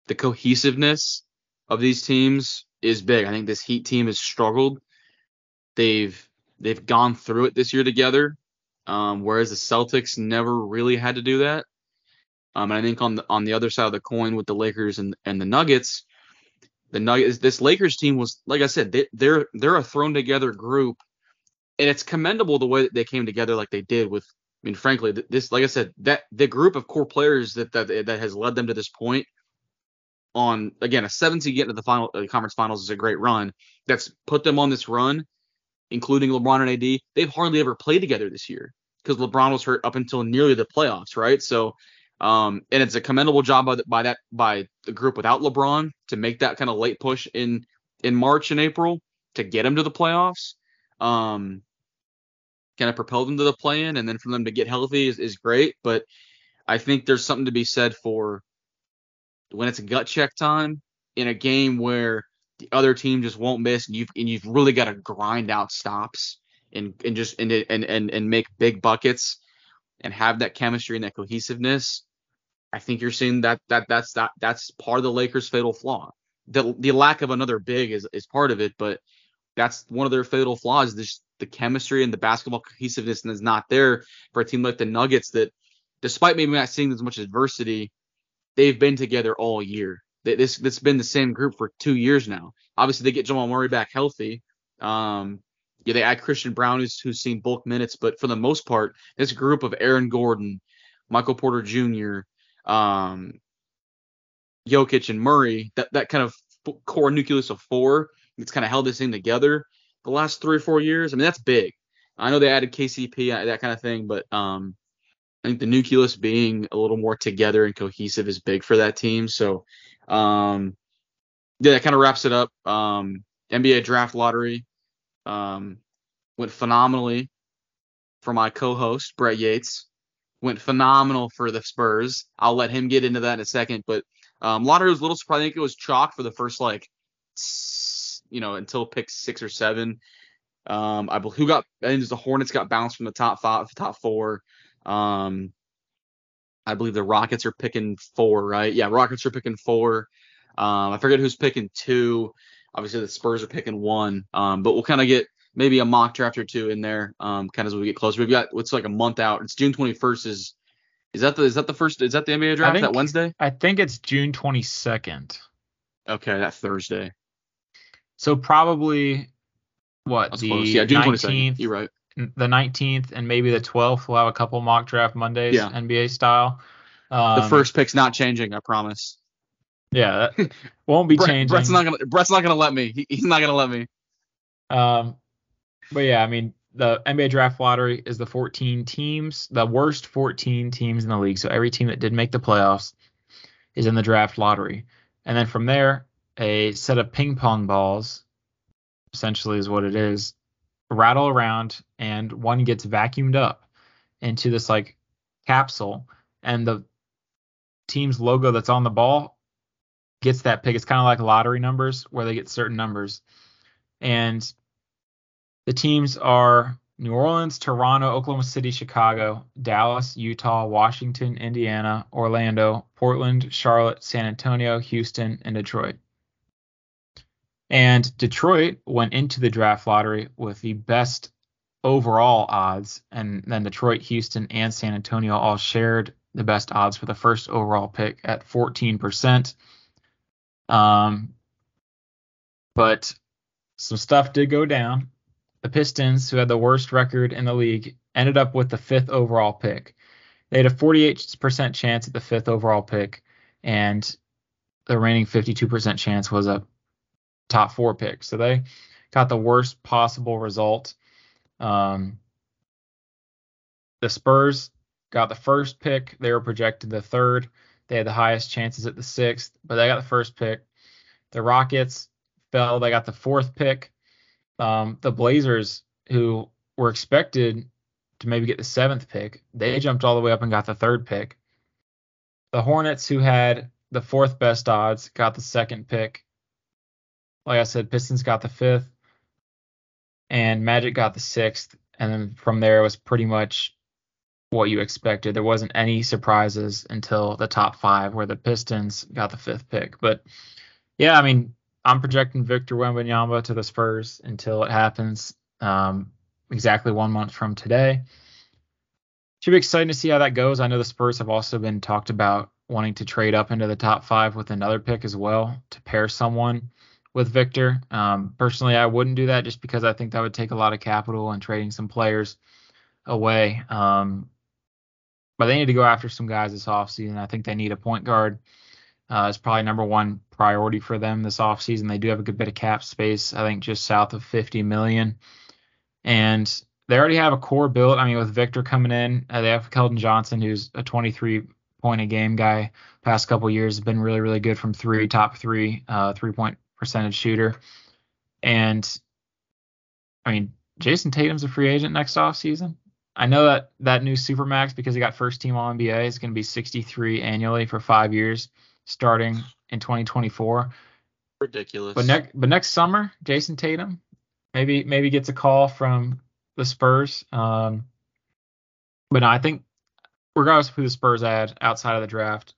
the cohesiveness of these teams is big. I think this Heat team has struggled. They've they've gone through it this year together, um, whereas the Celtics never really had to do that. Um, and I think on the on the other side of the coin with the Lakers and and the Nuggets, the Nuggets this Lakers team was like I said they, they're they're a thrown together group, and it's commendable the way that they came together like they did with. I mean, frankly, this like I said that the group of core players that that that has led them to this point on again a seven seed getting to the final uh, conference finals is a great run. That's put them on this run, including LeBron and AD. They've hardly ever played together this year because LeBron was hurt up until nearly the playoffs, right? So, um, and it's a commendable job by, the, by that by the group without LeBron to make that kind of late push in in March and April to get them to the playoffs. Um, kind of propel them to the play-in, and then for them to get healthy is, is great. But I think there's something to be said for when it's a gut check time in a game where the other team just won't miss and you've and you've really got to grind out stops and and just and and and, and make big buckets and have that chemistry and that cohesiveness. I think you're seeing that that that's that that's part of the Lakers' fatal flaw. The the lack of another big is is part of it, but that's one of their fatal flaws. This the chemistry and the basketball cohesiveness is not there for a team like the Nuggets that, despite maybe not seeing as much adversity, they've been together all year. This this has been the same group for two years now. Obviously, they get Jamal Murray back healthy, um, yeah, they add Christian Braun, who's, who's seen bulk minutes, but for the most part, this group of Aaron Gordon, Michael Porter Jr., um, Jokic, and Murray, that, that kind of core nucleus of four that's kind of held this thing together the last three or four years. I mean, that's big. I know they added KCP, uh, that kind of thing, but um, I think the nucleus being a little more together and cohesive is big for that team. So, um, yeah, that kind of wraps it up. Um, NBA draft lottery um, went phenomenally for my co-host Brett Yates. Went phenomenal for the Spurs. I'll let him get into that in a second, but um, lottery was a little surprised. I think it was chalk for the first like, you know, until pick six or seven. Um, I believe who got think the Hornets got bounced from the top five, top four. Um, I believe the Rockets are picking four, right? Yeah, Rockets are picking four. Um, I forget who's picking two. Obviously, the Spurs are picking one. Um, but we'll kind of get maybe a mock draft or two in there, um, kind of as we get closer. We've got what's like a month out. It's June 21st. Is is that the is that the first? Is that the NBA draft? think, that Wednesday? I think it's June 22nd. Okay, that Thursday. So probably what That's the close. Yeah, June 19th, 22nd. You're right. the 19th, and maybe the 12th. We'll have a couple mock draft Mondays, Yeah. NBA style. Um, The first pick's not changing. I promise. yeah, that won't be Brett- changing. Brett's not gonna. Brett's not gonna let me. He, he's not gonna let me. Um, but yeah, I mean, the NBA draft lottery is the 14 teams, the worst 14 teams in the league. So every team that did make the playoffs is in the draft lottery. And then from there, a set of ping pong balls, essentially is what it is, rattle around and one gets vacuumed up into this like capsule. And the team's logo that's on the ball gets that pick. It's kind of like lottery numbers where they get certain numbers. And the teams are New Orleans, Toronto, Oklahoma City, Chicago, Dallas, Utah, Washington, Indiana, Orlando, Portland, Charlotte, San Antonio, Houston, and Detroit. And Detroit went into the draft lottery with the best overall odds, and then Detroit, Houston, and San Antonio all shared the best odds for the first overall pick at 14%. Um, but some stuff did go down. The Pistons, who had the worst record in the league, ended up with the fifth overall pick. They had a 48% chance at the fifth overall pick, and the remaining 52% chance was a top four pick. So they got the worst possible result. Um, the Spurs got the first pick. They were projected the third. They had the highest chances at the sixth, but they got the first pick. The Rockets fell. They got the fourth pick. Um, the Blazers, who were expected to maybe get the seventh pick, they jumped all the way up and got the third pick. The Hornets, who had the fourth best odds, got the second pick. Like I said, Pistons got the fifth, and Magic got the sixth. And then from there, it was pretty much what you expected. There wasn't any surprises until the top five, where the Pistons got the fifth pick. But yeah, I mean, I'm projecting Victor Wembanyama to the Spurs until it happens. Um, exactly one month from today. Should be exciting to see how that goes. I know the Spurs have also been talked about wanting to trade up into the top five with another pick as well to pair someone with Victor. Um, personally, I wouldn't do that just because I think that would take a lot of capital and trading some players away. Um, but they need to go after some guys this offseason. I think they need a point guard. Uh, it's probably number one priority for them this offseason. They do have a good bit of cap space, I think just south of 50 million. And they already have a core built. I mean, with Victor coming in, uh, they have Keldon Johnson, who's a 23 point a game guy. Past couple years, has been really, really good from three, top three, uh, three point percentage shooter. And I mean, Jayson Tatum's a free agent next offseason. I know that that new supermax because he got first team All NBA is going to be 63 annually for five years, starting in 2024. Ridiculous. But next, but next summer, Jayson Tatum maybe maybe gets a call from the Spurs. Um, but no, I think regardless of who the Spurs add outside of the draft,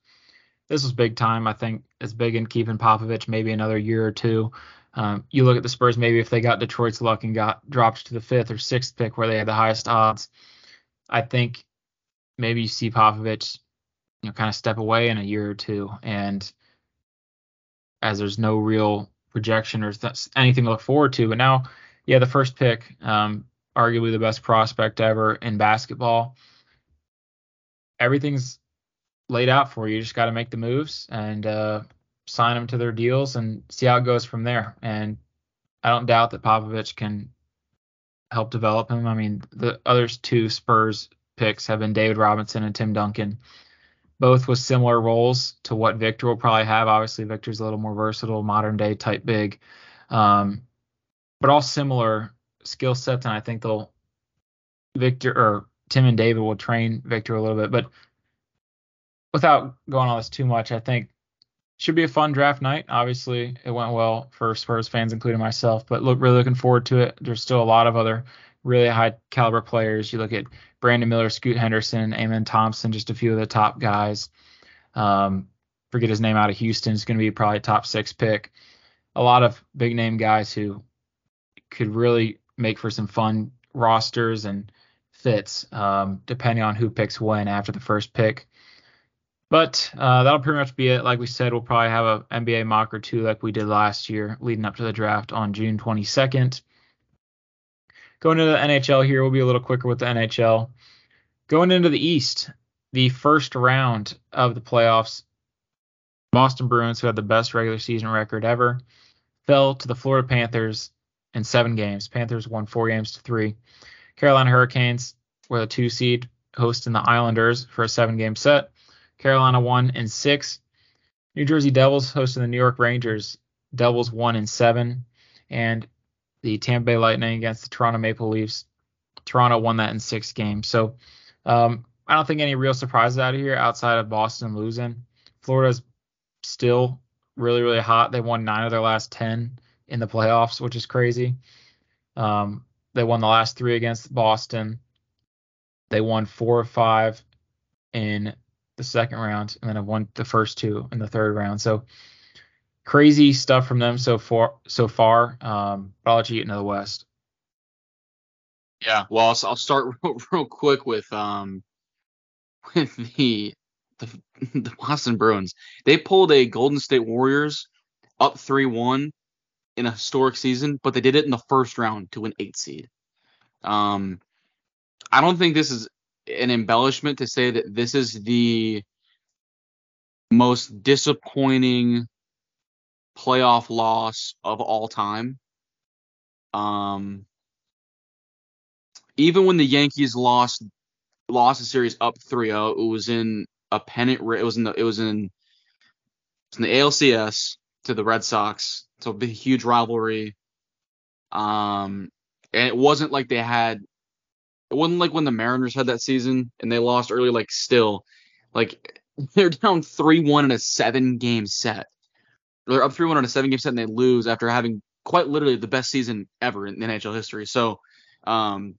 this was big time. I think it's big in keeping Popovich maybe another year or two. Um, you look at the Spurs, maybe if they got Detroit's luck and got dropped to the fifth or sixth pick where they had the highest odds, I think maybe you see Popovich, you know, kind of step away in a year or two, and as there's no real projection or th- anything to look forward to. But now yeah, the first pick, um, arguably the best prospect ever in basketball. Everything's laid out for you. You just got to make the moves and uh, sign them to their deals and see how it goes from there. And I don't doubt that Popovich can help develop him. I mean, the other two Spurs picks have been David Robinson and Tim Duncan, both with similar roles to what Victor will probably have. Obviously, Victor's a little more versatile, modern day type big, um, but all similar skill sets. And I think they'll Victor or Tim and David will train Victor a little bit. But without going on this too much, I think should be a fun draft night. Obviously, it went well for Spurs fans, including myself. But look, really looking forward to it. There's still a lot of other really high caliber players. You look at Brandon Miller, Scoot Henderson, Amen Thompson, just a few of the top guys. Um, forget his name out of Houston. It's going to be probably a top six pick. A lot of big name guys who could really make for some fun rosters and fits, um, depending on who picks when after the first pick. But uh, that'll pretty much be it. Like we said, we'll probably have a NBA mock or two like we did last year, leading up to the draft on June 22nd. Going into the NHL here, we'll be a little quicker with the NHL. Going into the East, the first round of the playoffs, Boston Bruins, who had the best regular season record ever, fell to the Florida Panthers in seven games. Panthers won four games to three. Carolina Hurricanes were the two seed, hosting the Islanders for a seven game set. Carolina won in six. New Jersey Devils hosting the New York Rangers. Devils won in seven. And the Tampa Bay Lightning against the Toronto Maple Leafs. Toronto won that in six games. So um, I don't think any real surprises out of here outside of Boston losing. Florida's still really, really hot. They won nine of their last 10 in the playoffs, which is crazy. Um, they won the last three against Boston. They won four or five in the second round, and then have won the first two in the third round. So crazy stuff from them so far. So far, um, but I'll let you get into the West. Yeah, well, I'll, I'll start real, real, quick with um with the, the the Boston Bruins. They pulled a Golden State Warriors up three one in a historic season, but they did it in the first round to an eight seed. Um, I don't think this is an embellishment to say that this is the most disappointing playoff loss of all time. Um, even when the Yankees lost lost the series up 3-0, it was in a pennant. It was in the it was in, it was in the ALCS to the Red Sox. So a huge rivalry. Um, and it wasn't like they had it wasn't like when the Mariners had that season and they lost early, like still, like they're down three one in a seven game set. They're up three one in a seven game set and they lose after having quite literally the best season ever in NHL history. So, um,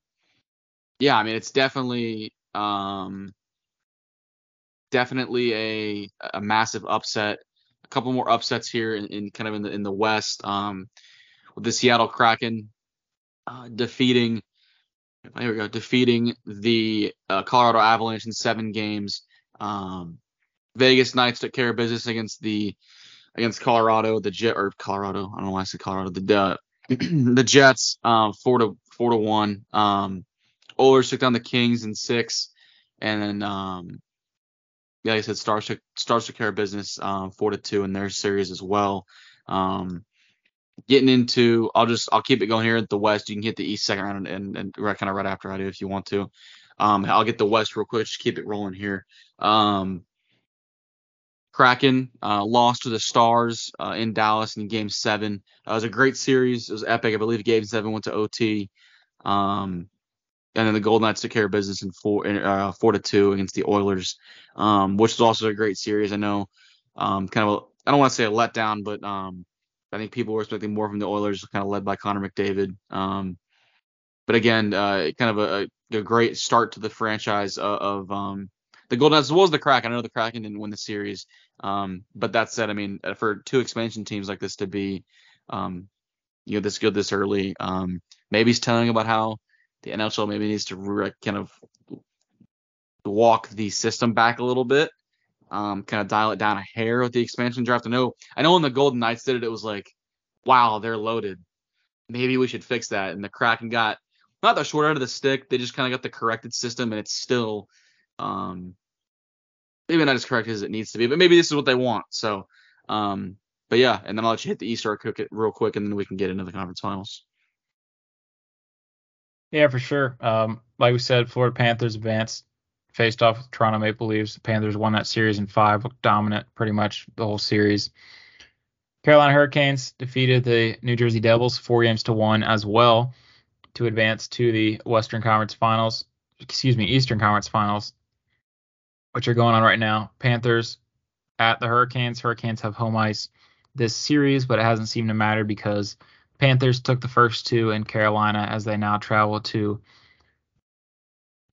yeah, I mean it's definitely um, definitely a a massive upset. A couple more upsets here in, in kind of in the in the West. Um, with the Seattle Kraken uh, defeating here we go, defeating the uh, Colorado Avalanche in seven games. Um, Vegas Knights took care of business against the against Colorado, the Jet or Colorado. I don't know why I said Colorado. The uh, the Jets, um, four to four to one. Um, Oilers took down the Kings in six, and then um, yeah, like I said, Stars took Stars took care of business, um, four to two in their series as well. Um, getting into I'll just I'll keep it going here at the West. You can hit the East second round and, and, and kind of right after I do if you want to. Um, I'll get the West real quick. Just keep it rolling here. Um, Kraken uh, lost to the Stars uh, in Dallas in Game Seven. Uh, it was a great series. It was epic. I believe Game Seven went to OT. Um, and then the Golden Knights took care of business in four uh, four to two against the Oilers, um, which was also a great series. I know, um, kind of I don't want to say a letdown, but um, I think people were expecting more from the Oilers, kind of led by Connor McDavid. Um, but again, uh, kind of a, a, great start to the franchise of, of um, the Golden Knights as well as the Kraken. I know the Kraken didn't win the series, um, but that said, I mean, for two expansion teams like this to be, um, you know, this good this early, um, maybe he's telling about how the NHL maybe needs to re- kind of walk the system back a little bit um, kind of dial it down a hair with the expansion draft. I know, I know when the Golden Knights did it, it was like, wow, they're loaded. maybe we should fix that. And the Kraken got not the short end of the stick. They just kind of got the corrected system, and it's still um, maybe not as correct as it needs to be, but maybe this is what they want. So, um, but yeah, and then I'll let you hit the East cook it real quick, and then we can get into the conference finals. Yeah, for sure. Um, like we said, Florida Panthers advanced, faced off with Toronto Maple Leafs. The Panthers won that series in five, looked dominant pretty much the whole series. Carolina Hurricanes defeated the New Jersey Devils four games to one as well to advance to the Western Conference Finals. Excuse me, Eastern Conference Finals, which are going on right now. Panthers at the Hurricanes. Hurricanes have home ice this series, but it hasn't seemed to matter because Panthers took the first two in Carolina as they now travel to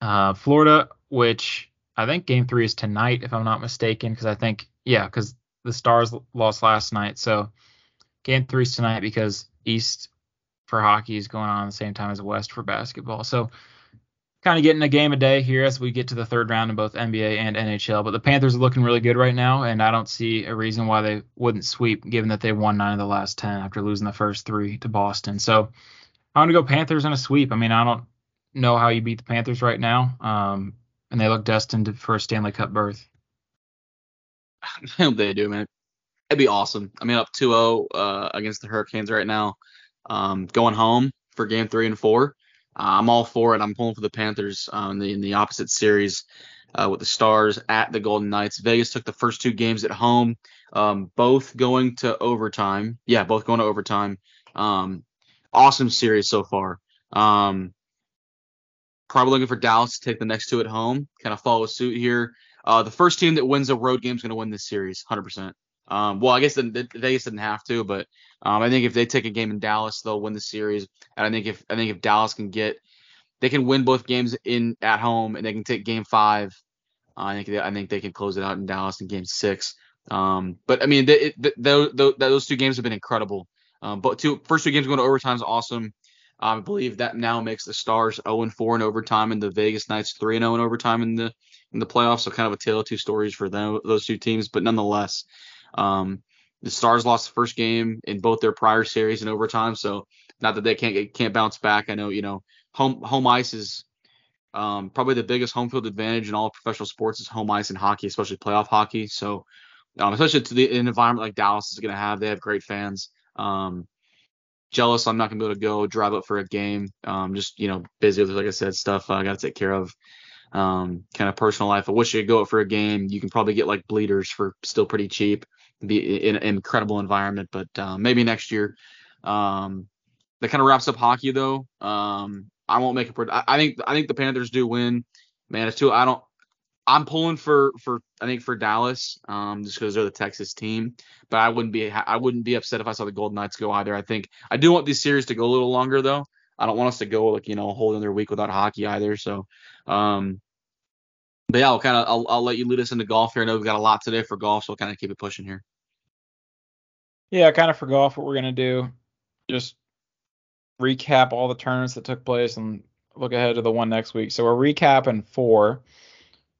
uh, Florida, which I think game three is tonight, if I'm not mistaken, because I think, yeah, because the Stars lost last night. So game three is tonight because East for hockey is going on at the same time as West for basketball. So kind of getting a game a day here as we get to the third round in both NBA and NHL. But the Panthers are looking really good right now, and I don't see a reason why they wouldn't sweep, given that they won nine of the last ten after losing the first three to Boston. So I'm gonna go Panthers in a sweep. I mean, I don't know how you beat the Panthers right now, um, and they look destined for a Stanley Cup berth. I hope they do, man. It'd be awesome. I mean, up 2-0 uh, against the Hurricanes right now, um, going home for Game Three and Four uh, I'm all for it. I'm pulling for the Panthers um, in, the, in the opposite series uh, with the Stars at the Golden Knights. Vegas took the first two games at home, um, both going to overtime. Yeah, both going to overtime. Um, awesome series so far. Um, probably looking for Dallas to take the next two at home, kind of follow suit here. Uh, the first team that wins a road game is going to win this series, 100%. Um, well, I guess the, Vegas didn't have to, but um, I think if they take a game in Dallas, they'll win the series. And I think if I think if Dallas can get, they can win both games in at home, and they can take Game Five. Uh, I think they, I think they can close it out in Dallas in Game Six. Um, but I mean, they, they, those two games have been incredible. Um, but two first two games going to overtime is awesome. I believe that now makes the Stars 0 and 4 in overtime, and the Vegas Knights 3 and 0 in overtime in the in the playoffs. So kind of a tale of two stories for them, those two teams. But nonetheless, um, the Stars lost the first game in both their prior series in overtime, so not that they can't can't bounce back. I know you know home home ice is um, probably the biggest home field advantage in all professional sports is home ice in hockey, especially playoff hockey. So um, especially to the an environment like Dallas is going to have, they have great fans. Um, jealous I'm not gonna be able to go drive up for a game. Um, just you know busy with like I said stuff I got to take care of um, kind of personal life. I wish you could go up for a game. You can probably get like bleeders for still pretty cheap. Be in an incredible environment, but uh, maybe next year. Um, that kind of wraps up hockey though. Um, I won't make it. I, I think I think the Panthers do win. Man, it's too. I don't. I'm pulling for for I think for Dallas, um, just because they're the Texas team. But I wouldn't be I wouldn't be upset if I saw the Golden Knights go either. I think I do want these series to go a little longer though. I don't want us to go like you know a whole other week without hockey either. So, um, but yeah, I'll kind of I'll, I'll let you lead us into golf here. I know we've got a lot today for golf, so I'll kind of keep it pushing here. Yeah, I kind of forgot what we're gonna do, just recap all the tournaments that took place and look ahead to the one next week. So we're recapping four.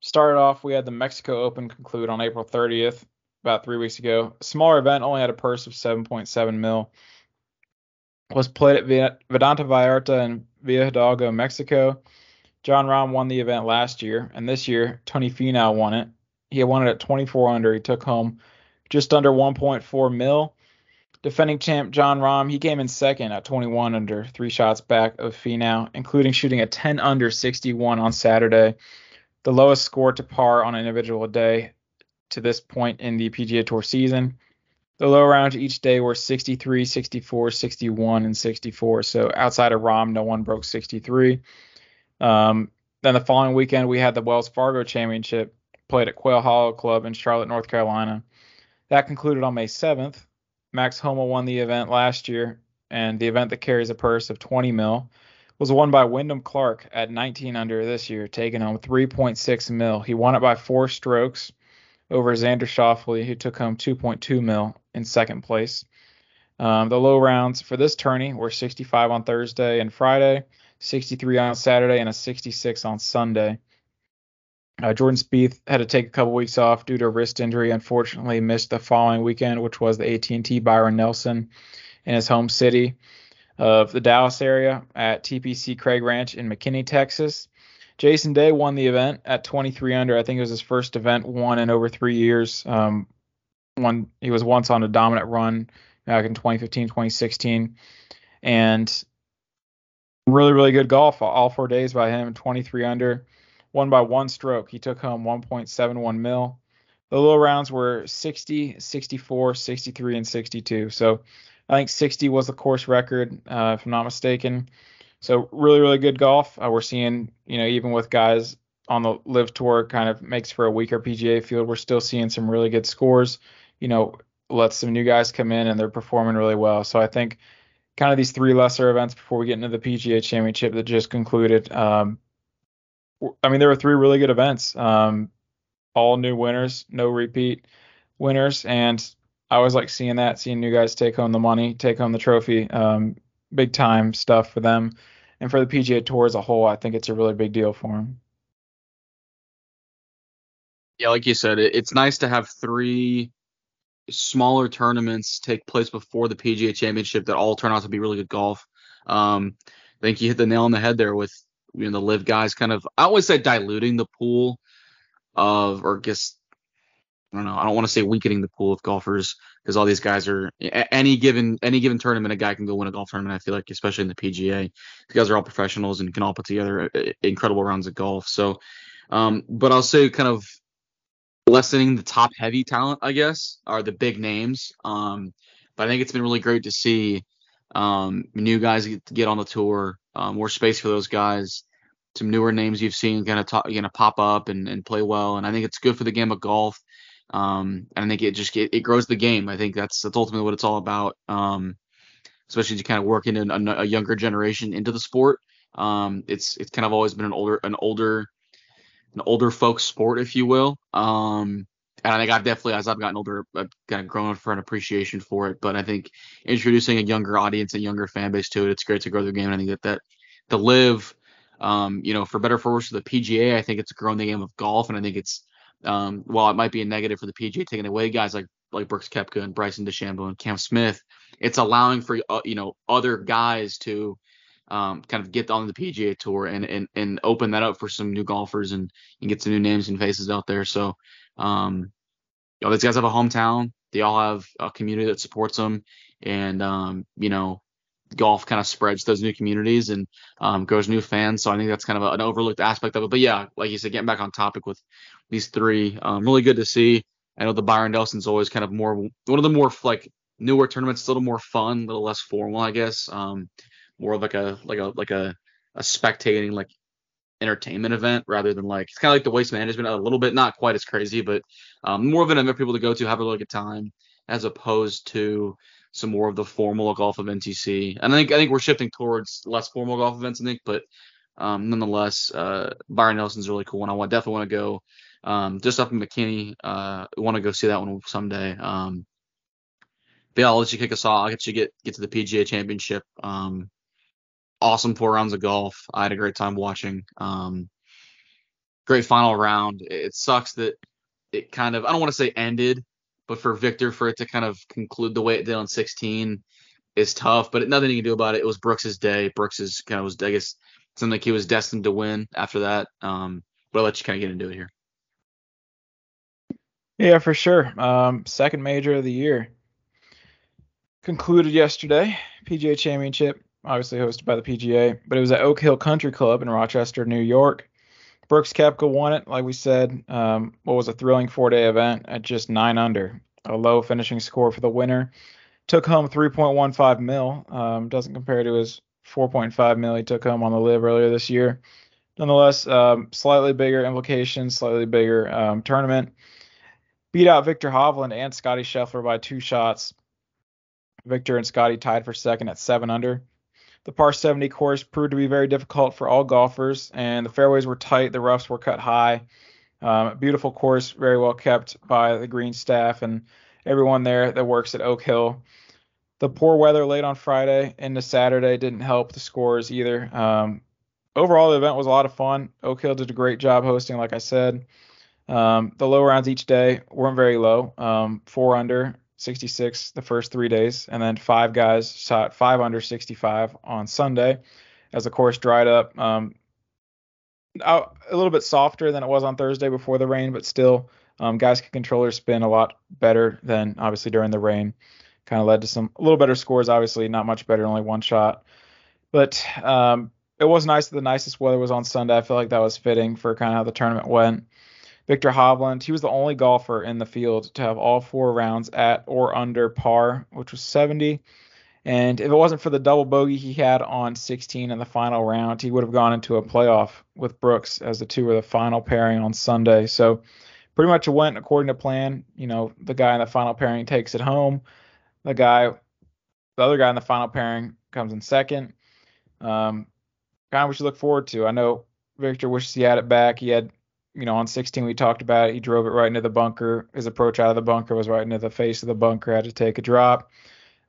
Started off, we had the Mexico Open conclude on April 30th, about three weeks ago. A smaller event, only had a purse of 7.7 mil was played at Vidanta Vallarta in Villa Hidalgo, Mexico. Jon Rahm won the event last year, and this year Tony Finau won it. He won it at 24 under. He took home just under 1.4 mil. Defending champ Jon Rahm, he came in second at 21 under, three shots back of Finau, including shooting a 10 under 61 on Saturday, the lowest score to par on an individual day to this point in the PGA Tour season. The low rounds each day were 63, 64, 61, and 64. So outside of Rahm, no one broke 63. Um, then the following weekend, we had the Wells Fargo Championship played at Quail Hollow Club in Charlotte, North Carolina. That concluded on May 7th. Max Homa won the event last year, and the event that carries a purse of 20 mil was won by Wyndham Clark at 19 under this year, taking home 3.6 mil. He won it by four strokes over Xander Schauffele, who took home 2.2 mil in second place. Um, the low rounds for this tourney were 65 on Thursday and Friday, 63 on Saturday, and a 66 on Sunday. Uh, Jordan Spieth had to take a couple weeks off due to a wrist injury. Unfortunately, missed the following weekend, which was the AT&T Byron Nelson in his home city. of the Dallas area at TPC Craig Ranch in McKinney, Texas. Jason Day won the event at 23 under. I think it was his first event won in over three years. Um, one he was once on a dominant run back in 2015, 2016, and really, really good golf all four days by him. 23 under, won by one stroke. He took home 1.71 mil. The low rounds were 60, 64, 63, and 62. So I think 60 was the course record, uh, if I'm not mistaken. So really, really good golf. Uh, we're seeing, you know, even with guys on the LIV tour, kind of makes for a weaker PGA field. We're still seeing some really good scores. You know, let some new guys come in and they're performing really well. So I think kind of these three lesser events before we get into the PGA Championship that just concluded. Um, I mean, there were three really good events. Um, all new winners, no repeat winners, and I always like seeing that, seeing new guys take home the money, take home the trophy. Um, big time stuff for them, and for the PGA Tour as a whole, I think it's a really big deal for them. Yeah, like you said, it, it's nice to have three smaller tournaments take place before the PGA Championship that all turn out to be really good golf. Um, I think you hit the nail on the head there with you know the LIV guys kind of I always say diluting the pool of or just I don't know I don't want to say weakening the pool of golfers because all these guys are any given any given tournament a guy can go win a golf tournament I feel like especially in the PGA the guys are all professionals and can all put together uh, incredible rounds of golf. So um, but I'll say kind of lessening the top heavy talent, I guess, are the big names. Um, but I think it's been really great to see um, new guys get, get on the tour, uh, more space for those guys, some newer names you've seen kind of you know pop up and, and play well, and I think it's good for the game of golf. Um, and I think it just it, it grows the game. I think that's that's ultimately what it's all about. Um, especially to kind of work in a, a younger generation into the sport. Um, it's it's kind of always been an older an older an older folks sport, if you will. Um, and I think I've definitely, as I've gotten older, I've kind of grown for an appreciation for it. But I think introducing a younger audience and younger fan base to it, it's great to grow the game. And I think that that to LIV, um, you know, for better for worse for the PGA, I think it's grown the game of golf, and I think it's um, while it might be a negative for the PGA taking away guys like like Brooks Koepka and Bryson DeChambeau and Cam Smith, it's allowing for uh, you know other guys to um, kind of get on the PGA Tour and, and and open that up for some new golfers and, and get some new names and faces out there. So, um, you know, these guys have a hometown. They all have a community that supports them, and um, you know, golf kind of spreads those new communities and um, grows new fans. So I think that's kind of a, an overlooked aspect of it. But yeah, like you said, getting back on topic with these three, um, really good to see. I know the Byron Nelson's always kind of more one of the more like newer tournaments, a little more fun, a little less formal, I guess. Um, more of like a like a like a a spectating like entertainment event rather than like it's kind of like the waste management a little bit not quite as crazy but um, more of an event for people to go to have a really good time as opposed to some more of the formal golf of NTC and I think I think we're shifting towards less formal golf events I think but um, nonetheless uh, Byron Nelson's really cool and I want, definitely want to go um, just up in McKinney uh, want to go see that one someday um, but yeah, I'll let you kick us off. I'll get you get get to the PGA Championship. Um, awesome four rounds of golf. I had a great time watching. Um, great final round. It sucks that it kind of I don't want to say ended, but for Viktor for it to kind of conclude the way it did on 16 is tough. But nothing you can do about it. It was Brooks's day. Brooks's kind of was I guess something like he was destined to win after that. Um, but I'll let you kind of get into it here. Yeah, for sure. Um, second major of the year concluded yesterday. PGA Championship obviously hosted by the PGA, but it was at Oak Hill Country Club in Rochester, New York. Brooks Koepka won it, like we said. Um, what was a thrilling four-day event at just nine under, a low finishing score for the winner. Took home 3.15 mil. Um, doesn't compare to his 4.5 mil he took home on the LIV earlier this year. Nonetheless, um, slightly bigger implications, slightly bigger um, tournament. Beat out Viktor Hovland and Scottie Scheffler by two shots. Viktor and Scottie tied for second at seven under. The par 70 course proved to be very difficult for all golfers, and the fairways were tight, the roughs were cut high. Um, beautiful course, very well kept by the green staff and everyone there that works at Oak Hill. The poor weather late on Friday into Saturday didn't help the scores either. Um, overall, the event was a lot of fun. Oak Hill did a great job hosting, like I said. Um, the low rounds each day weren't very low, um, four under, 66 the first three days, and then five guys shot five under 65 on Sunday as the course dried up. Um, a little bit softer than it was on Thursday before the rain, but still, um, guys can control their spin a lot better than obviously during the rain. Kind of led to some a little better scores. Obviously, not much better, only one shot, but um, it was nice that the nicest weather was on Sunday. I feel like that was fitting for kind of how the tournament went. Viktor Hovland, he was the only golfer in the field to have all four rounds at or under par, which was 70. And if it wasn't for the double bogey he had on 16 in the final round, he would have gone into a playoff with Brooks as the two were the final pairing on Sunday. So pretty much it went according to plan. You know, the guy in the final pairing takes it home. The guy, the other guy in the final pairing comes in second. Um, kind of what you look forward to. I know Viktor wishes he had it back. He had, you know, on 16 we talked about it. He drove it right into the bunker. His approach out of the bunker was right into the face of the bunker. Had to take a drop.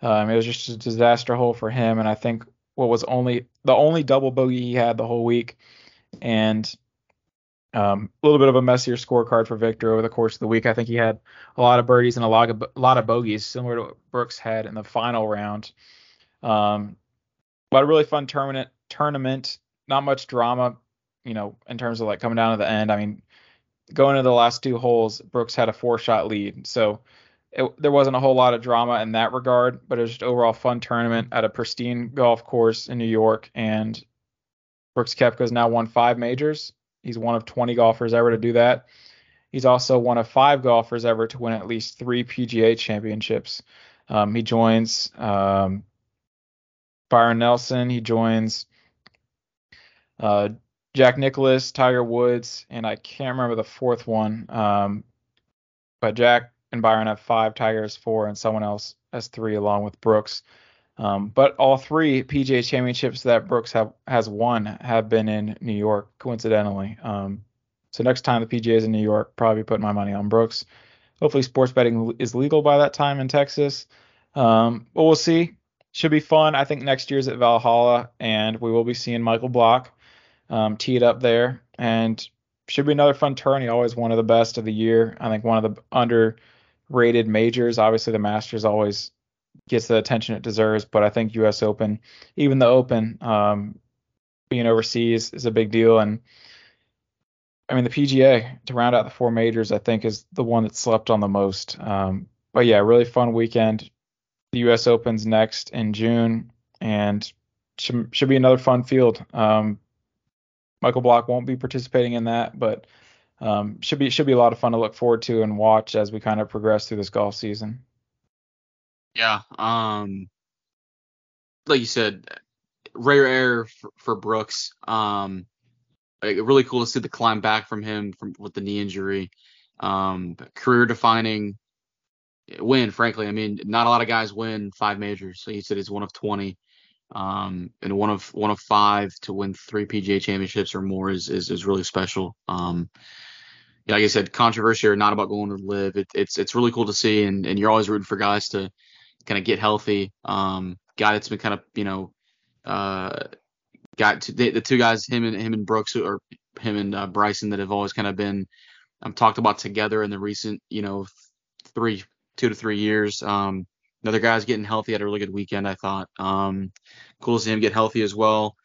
Um, it was just a disaster hole for him, and I think what was only the only double bogey he had the whole week, and um, a little bit of a messier scorecard for Viktor over the course of the week. I think he had a lot of birdies and a lot of a lot of bogeys, similar to what Brooks had in the final round. Um, but a really fun tournament. Tournament, not much drama, you know, in terms of like coming down to the end. I mean, going into the last two holes, Brooks had a four shot lead, so it, there wasn't a whole lot of drama in that regard, but it was just overall fun tournament at a pristine golf course in New York. And Brooks Koepka's now won five majors. He's one of 20 golfers ever to do that. He's also one of five golfers ever to win at least three PGA championships. Um, he joins um, Byron Nelson. He joins uh, Jack Nicklaus, Tiger Woods, and I can't remember the fourth one. Um, but Jack and Byron have five, Tiger has four, and someone else has three along with Brooks. Um, but all three PGA championships that Brooks have has won have been in New York, coincidentally. Um, so next time the PGA is in New York, probably put my money on Brooks. Hopefully, sports betting is legal by that time in Texas. Um, but we'll see. Should be fun. I think next year's at Valhalla, and we will be seeing Michael Block um, teed up there, and should be another fun tourney. Always one of the best of the year. I think one of the underrated majors. Obviously, the Masters always gets the attention it deserves, but I think U.S. Open, even the Open, um, being overseas is a big deal. And I mean, the PGA to round out the four majors, I think, is the one that slept on the most. Um, but yeah, really fun weekend. The U.S. Open's next in June, and should, should be another fun field. Um, Michael Block won't be participating in that, but um, should be should be a lot of fun to look forward to and watch as we kind of progress through this golf season. Yeah, um, like you said, rare air for, for Brooks. Um, really cool to see the climb back from him from with the knee injury. Um, career defining win, frankly. I mean, not a lot of guys win five majors. So he said he's one of 20. Um, and one of one of five to win three PGA championships or more is is, is really special. Um, like I said, controversy or not about going to LIV, It, it's it's really cool to see, and, and you're always rooting for guys to kind of get healthy. Um, guy that's been kind of you know, uh, got to, the, the two guys, him and him and Brooks or him and uh, Bryson that have always kind of been um, talked about together in the recent you know three two to three years. Um, another guy's getting healthy. Had a really good weekend, I thought. Um, cool to see him get healthy as well.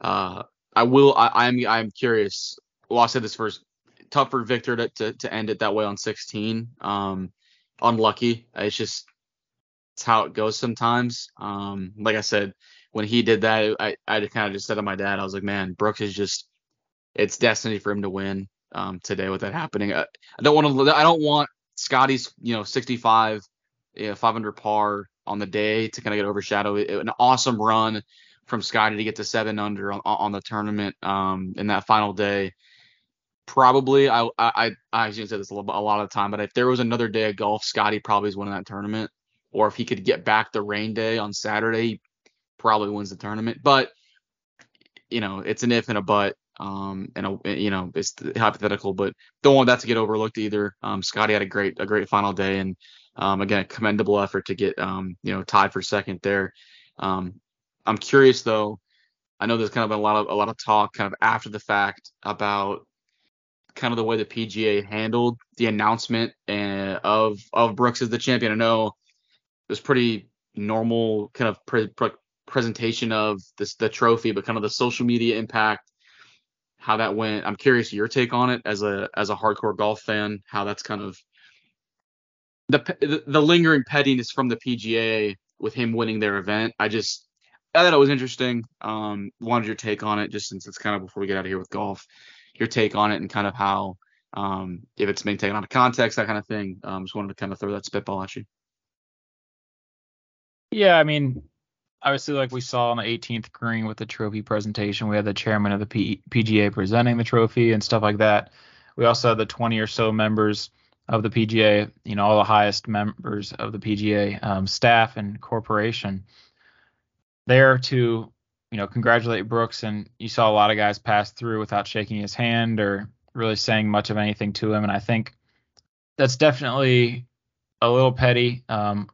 Uh, I will. I, I'm. I'm curious. Well, I said this first tough for Viktor to, to, to end it that way on 16. Um, unlucky. It's just it's how it goes sometimes. Um, like I said, when he did that, I, I kind of just said to my dad, I was like, man, Brooks is just it's destiny for him to win um, today with that happening. I, I don't want to. I don't want Scottie's you know 65, yeah, 500 par on the day to kind of get overshadowed. An awesome run from Scottie to get to seven under on, on the tournament um, in that final day probably I I I shouldn't say this a, lot, a lot of the time, but if there was another day of golf, Scottie probably is winning that tournament. Or if he could get back the rain day on Saturday, he probably wins the tournament. But you know, it's an if and a but. Um, and a, you know, it's hypothetical, but don't want that to get overlooked either. Um, Scottie had a great a great final day, and um, again, a commendable effort to get um, you know, tied for second there. Um, I'm curious though. I know there's kind of been a lot of a lot of talk kind of after the fact about kind of the way the PGA handled the announcement uh, of of Brooks as the champion. I know it was pretty normal kind of pre- pre- presentation of this the trophy, but kind of the social media impact, how that went. I'm curious your take on it as a as a hardcore golf fan, how that's kind of the the, lingering pettiness from the PGA with him winning their event. I just I thought it was interesting. Um, wanted your take on it, just since it's kind of before we get out of here with golf, your take on it and kind of how um, if it's being taken out of context, that kind of thing. Um, just wanted to kind of throw that spitball at you. Yeah, I mean, obviously, like we saw on the 18th green with the trophy presentation, we had the chairman of the P- PGA presenting the trophy and stuff like that. We also had the 20 or so members of the PGA, you know, all the highest members of the PGA um, staff and corporation there to, you know, congratulate Brooks. And you saw a lot of guys pass through without shaking his hand or really saying much of anything to him. And I think that's definitely a little petty. Um,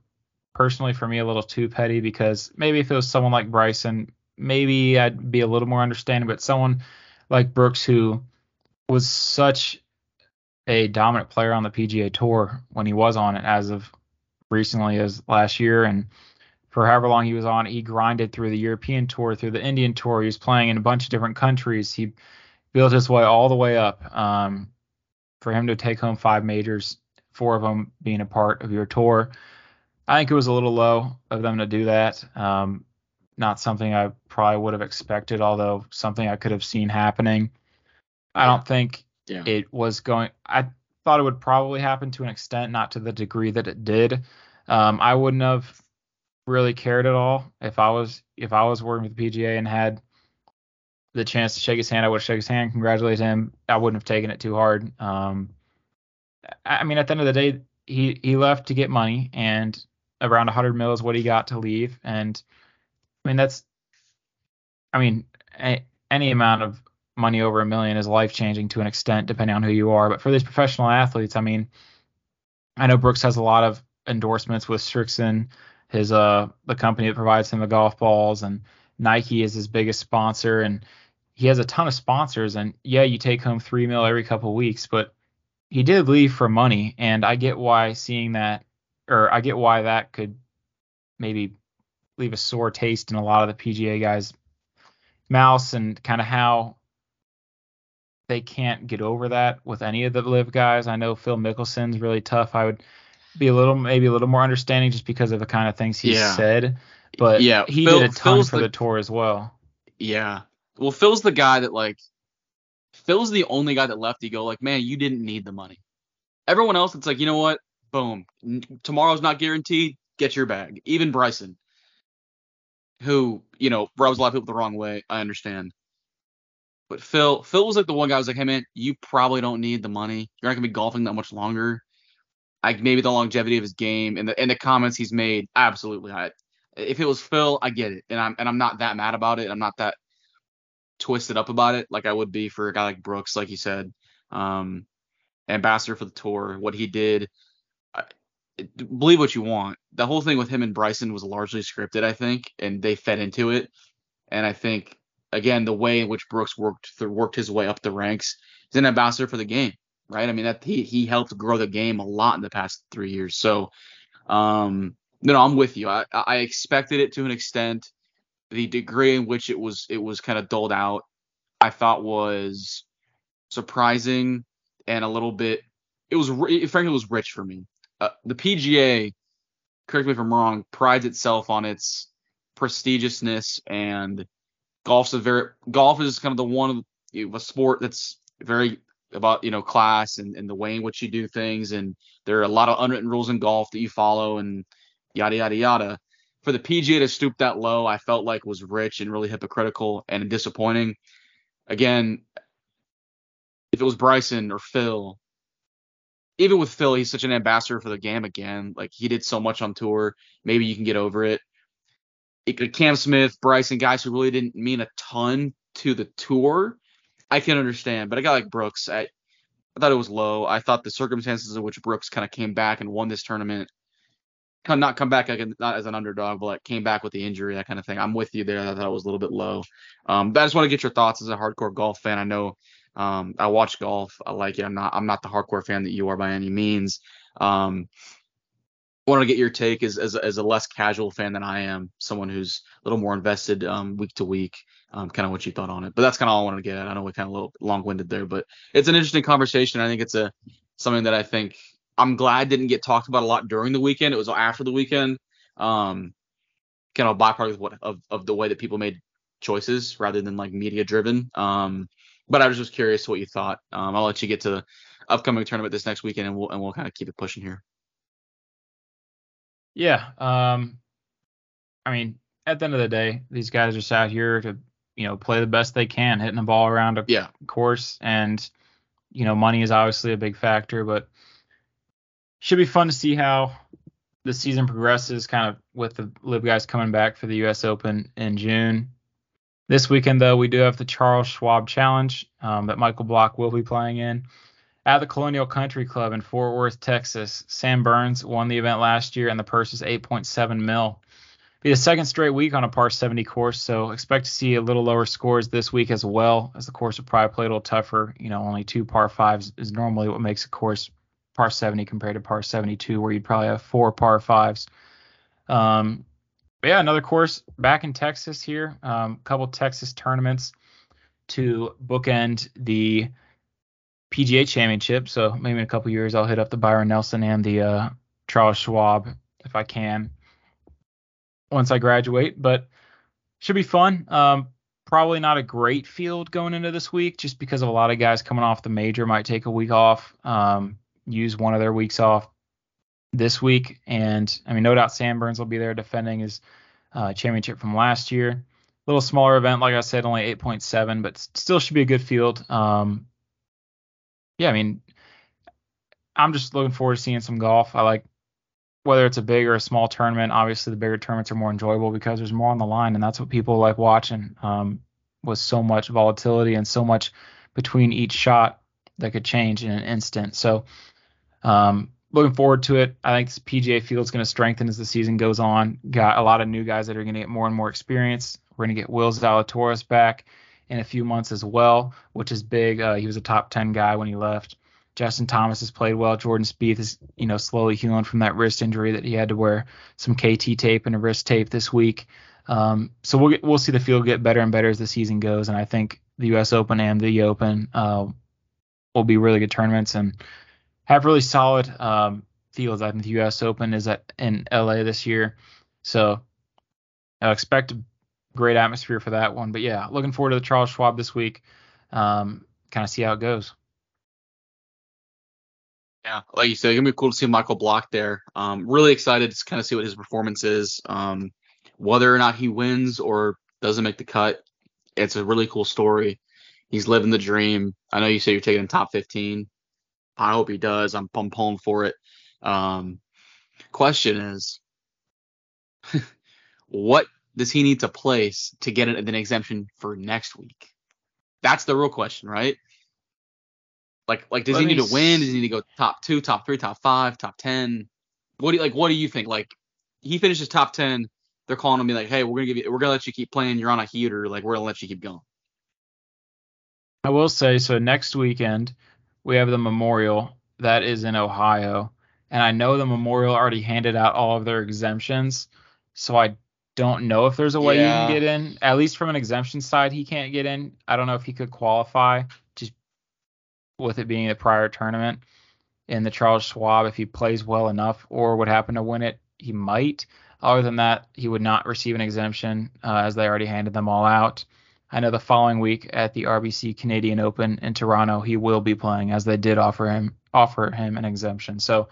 personally, for me, a little too petty because maybe if it was someone like Bryson, maybe I'd be a little more understanding. But someone like Brooks, who was such a dominant player on the PGA Tour when he was on it, as of recently as last year, and for however long he was on, he grinded through the European Tour, through the Indian Tour. He was playing in a bunch of different countries. He built his way all the way up. Um, for him to take home five majors, four of them being a part of your tour, I think it was a little low of them to do that. Um, not something I probably would have expected, although something I could have seen happening. I don't think yeah. it was going. I thought it would probably happen to an extent, not to the degree that it did. Um, I wouldn't have really cared at all if I was if I was working with the PGA and had the chance to shake his hand, I would shake his hand, congratulate him. I wouldn't have taken it too hard. Um, I mean, at the end of the day, he he left to get money, and around 100 mil is what he got to leave. And I mean, that's, I mean, a, any amount of money over a million is life changing to an extent, depending on who you are. But for these professional athletes, I mean, I know Brooks has a lot of endorsements with Srixon, his uh the company that provides him the golf balls, and Nike is his biggest sponsor, and he has a ton of sponsors. And yeah, you take home three mil every couple weeks, but he did leave for money, and I get why seeing that, or I get why that could maybe leave a sore taste in a lot of the PGA guys' mouths, and kind of how they can't get over that with any of the LIV guys. I know Phil Mickelson's really tough. I would be a little maybe a little more understanding just because of the kind of things he yeah. said. But yeah, he Phil, did a ton Phil's for the, the tour as well. Yeah. Well, Phil's the guy that like Phil's the only guy that left. You go like, man, you didn't need the money. Everyone else, it's like, you know what? Boom. Tomorrow's not guaranteed. Get your bag. Even Bryson, who you know rubs a lot of people the wrong way. I understand. But Phil, Phil was like the one guy who was like, hey man, you probably don't need the money. You're not gonna be golfing that much longer. Like maybe the longevity of his game and the and the comments he's made, absolutely. I, if it was Phil, I get it, and I'm and I'm not that mad about it. I'm not that twisted up about it like I would be for a guy like Brooks, like you said, um, ambassador for the tour. What he did, I, believe what you want. The whole thing with him and Bryson was largely scripted, I think, and they fed into it. And I think again the way in which Brooks worked through, worked his way up the ranks. He's an ambassador for the game, right? I mean that he he helped grow the game a lot in the past three years. So um, no, I'm with you. I, I expected it to an extent. The degree in which it was it was kind of doled out, I thought was surprising and a little bit. It was frankly it was rich for me. Uh, the PGA, correct me if I'm wrong, prides itself on its prestigiousness and golf's a very golf is kind of the one of a sport that's very about you know class and, and the way in which you do things and there are a lot of unwritten rules in golf that you follow and yada yada yada. For the PGA to stoop that low, I felt like was rich and really hypocritical and disappointing. Again, if it was Bryson or Phil, even with Phil, he's such an ambassador for the game again. Like he did so much on tour. Maybe you can get over it. Cam Smith, Bryson, guys who really didn't mean a ton to the tour, I can understand. But a guy like Brooks, I, I thought it was low. I thought the circumstances in which Brooks kind of came back and won this tournament come not come back like not as an underdog, but like came back with the injury, that kind of thing. I'm with you there. I thought it was a little bit low. Um, but I just want to get your thoughts as a hardcore golf fan. I know um, I watch golf. I like it. I'm not I'm not the hardcore fan that you are by any means. Um, want to get your take as, as as a less casual fan than I am, someone who's a little more invested um, week to week, um, kind of what you thought on it. But that's kind of all I wanted to get at. I know we kind of a little long winded there, but it's an interesting conversation. I think it's a something that I think I'm glad didn't get talked about a lot during the weekend. It was after the weekend. Um, kind of a byproduct of what of, of the way that people made choices rather than like media driven. Um, but I was just curious what you thought. Um, I'll let you get to the upcoming tournament this next weekend, and we'll and we'll kind of keep it pushing here. Yeah. Um, I mean, at the end of the day, these guys are out here to you know play the best they can, hitting the ball around a yeah. course, and you know money is obviously a big factor, but should be fun to see how the season progresses, kind of with the LIV guys coming back for the U.S. Open in June. This weekend, though, we do have the Charles Schwab Challenge um, that Michael Block will be playing in at the Colonial Country Club in Fort Worth, Texas. Sam Burns won the event last year, and the purse is 8.7 mil. Be the second straight week on a par 70 course, so expect to see a little lower scores this week as well, as the course will probably play a little tougher. You know, only two par fives is normally what makes a course par 70 compared to par 72, where you'd probably have four par fives. Um, yeah, another course back in Texas here. A um, couple Texas tournaments to bookend the PGA Championship. So maybe in a couple years I'll hit up the Byron Nelson and the uh, Charles Schwab if I can once I graduate. But should be fun. Um, probably not a great field going into this week, just because of a lot of guys coming off the major might take a week off, um, use one of their weeks off this week. And I mean, no doubt Sam Burns will be there defending his uh, championship from last year. A little smaller event, like I said, only 8.7, but still should be a good field. Um, yeah, I mean, I'm just looking forward to seeing some golf. I like whether it's a big or a small tournament. Obviously, the bigger tournaments are more enjoyable because there's more on the line, and that's what people like watching. Um, with so much volatility and so much between each shot that could change in an instant. So, um, looking forward to it. I think this PGA field is going to strengthen as the season goes on. Got a lot of new guys that are going to get more and more experience. We're going to get Will Zalatoris back in a few months as well, which is big. Uh, he was a top 10 guy when he left. Justin Thomas has played well. Jordan Spieth is, you know, slowly healing from that wrist injury that he had to wear some KT tape and a wrist tape this week. Um, so we'll get, we'll see the field get better and better as the season goes, and I think the U.S. Open and the Open uh, will be really good tournaments and have really solid um, fields. I think the U.S. Open is at in L.A. this year, so I expect great atmosphere for that one. But yeah, looking forward to the Charles Schwab this week. Um, kind of see how it goes. Yeah, like you said, it's gonna be cool to see Michael Block there. Um, really excited to kind of see what his performance is. Um, whether or not he wins or doesn't make the cut, it's a really cool story. He's living the dream. I know you say you're taking him top 15. I hope he does. I'm, I'm pulling for it. Um, question is, what does he need to place to get an exemption for next week? That's the real question, right? Like, like does Let he need to win? Does he need to go top two, top three, top five, top ten? What do you like? What do you think? Like, he finishes top ten, they're calling him be like, hey, we're gonna give you, we're gonna let you keep playing. You're on a heater. Like, we're gonna let you keep going. I will say so. Next weekend we have the Memorial that is in Ohio, and I know the Memorial already handed out all of their exemptions, so I don't know if there's a way yeah. you can get in. At least from an exemption side, he can't get in. I don't know if he could qualify just with it being a prior tournament. In the Charles Schwab, if he plays well enough or would happen to win it, he might. Other than that, he would not receive an exemption uh, as they already handed them all out. I know the following week at the RBC Canadian Open in Toronto, he will be playing as they did offer him offer him an exemption. So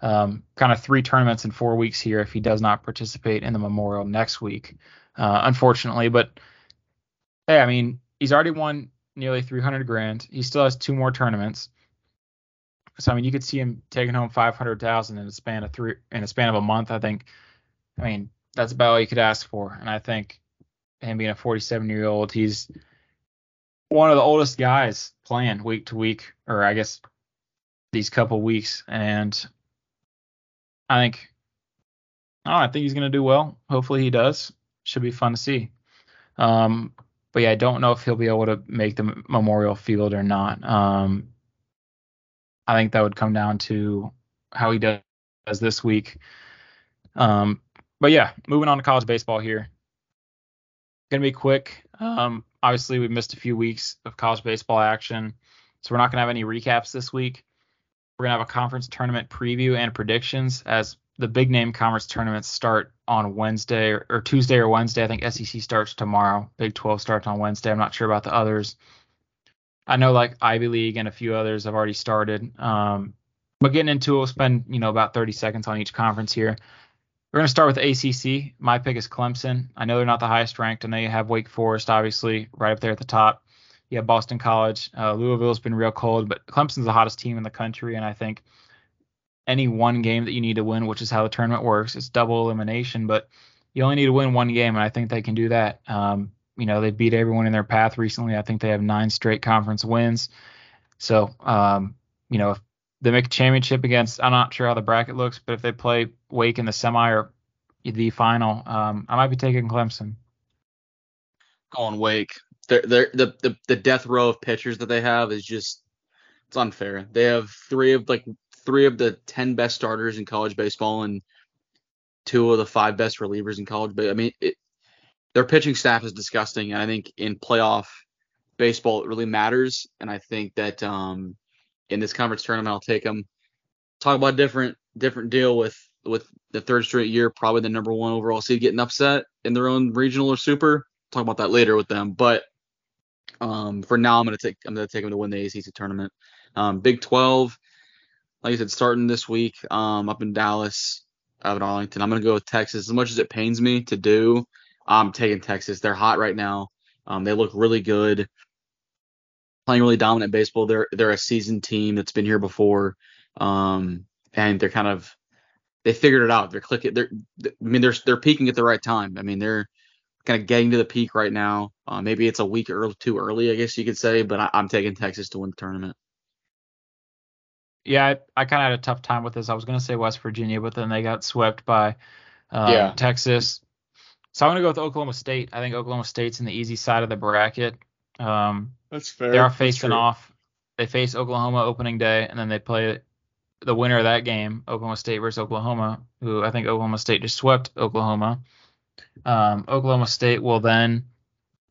um, kind of three tournaments in four weeks here if he does not participate in the Memorial next week, uh, unfortunately. But hey, I mean, he's already won nearly 300 grand. He still has two more tournaments. So I mean, you could see him taking home 500,000 in a span of three in a span of a month. I think. I mean, that's about all you could ask for. And I think him being a 47 year old, he's one of the oldest guys playing week to week, or I guess these couple weeks. And I think, oh, I think he's going to do well. Hopefully he does. Should be fun to see. Um, but yeah, I don't know if he'll be able to make the Memorial Field or not. Um, I think that would come down to how he does this week. Um, but yeah, moving on to college baseball here. Gonna be quick. Um, obviously we missed a few weeks of college baseball action, so we're not gonna have any recaps this week. We're gonna have a conference tournament preview and predictions as the big name conference tournaments start on Wednesday or, or, Tuesday or Wednesday. I think SEC starts tomorrow. Big 12 starts on Wednesday. I'm not sure about the others. I know like Ivy League and a few others have already started. Um, but getting into it, we'll spend you know about 30 seconds on each conference here. We're going to start with ACC. My pick is Clemson. I know they're not the highest ranked. Know you have Wake Forest, obviously, right up there at the top. You have Boston College. Uh, Louisville's been real cold, but Clemson's the hottest team in the country, and I think – any one game that you need to win, which is how the tournament works. It's double elimination, but you only need to win one game, and I think they can do that. Um, you know, they beat everyone in their path recently. I think they have nine straight conference wins. So, um, you know, if they make a championship against, I'm not sure how the bracket looks, but if they play Wake in the semi or the final, um, I might be taking Clemson. Going Wake. The, the the death row of pitchers that they have is just it's unfair. They have three of like three of the ten best starters in college baseball and two of the five best relievers in college. But I mean, it, their pitching staff is disgusting, and I think in playoff baseball it really matters. And I think that um, in this conference tournament, I'll take them. Talk about a different different deal with with the third straight year, probably the number one overall seed getting upset in their own regional or super. Talk about that later with them, but um, for now, I'm gonna take I'm gonna take them to win the ACC tournament. Um, Big 12 like I said, starting this week um, up in Dallas, out in Arlington. I'm to go with Texas. As much as it pains me to do, I'm taking Texas. They're hot right now. Um, they look really good, playing really dominant baseball. They're they're a seasoned team that's been here before, um, and they're kind of they figured it out. They're clicking. They're I mean they're they're peaking at the right time. I mean they're kind of getting to the peak right now. Uh, maybe it's a week or too early, I guess you could say, but I, I'm taking Texas to win the tournament yeah, I, I kind of had a tough time with this. I was going to say West Virginia, but then they got swept by um, yeah. Texas. So I'm going to go with Oklahoma State. I think Oklahoma State's in the easy side of the bracket. Um, That's fair. They are facing off. They face Oklahoma opening day, and then they play the winner of that game, Oklahoma State versus Oklahoma, who I think Oklahoma State just swept Oklahoma. Um, Oklahoma State will then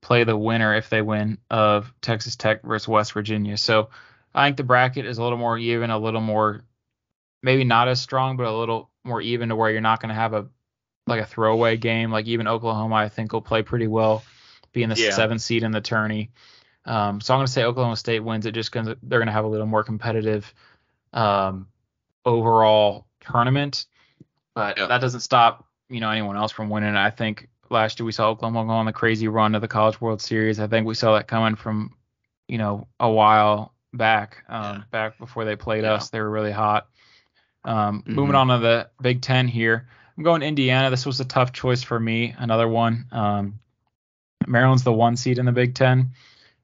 play the winner if they win of Texas Tech versus West Virginia. So I think the bracket is a little more even, a little more maybe not as strong, but a little more even to where you're not going to have a like a throwaway game. Like even Oklahoma, I think will play pretty well, being the yeah. seventh seed in the tourney. Um, so I'm going to say Oklahoma State wins it just because they're going to have a little more competitive um, overall tournament. But yeah. that doesn't stop you know anyone else from winning. I think last year we saw Oklahoma go on the crazy run to the College World Series. I think we saw that coming from you know a while back. Um, yeah. Back before they played yeah. us, they were really hot. Um, mm-hmm. Moving on to the Big Ten here, I'm going Indiana. This was a tough choice for me. Another one. Um, Maryland's the one seed in the Big Ten.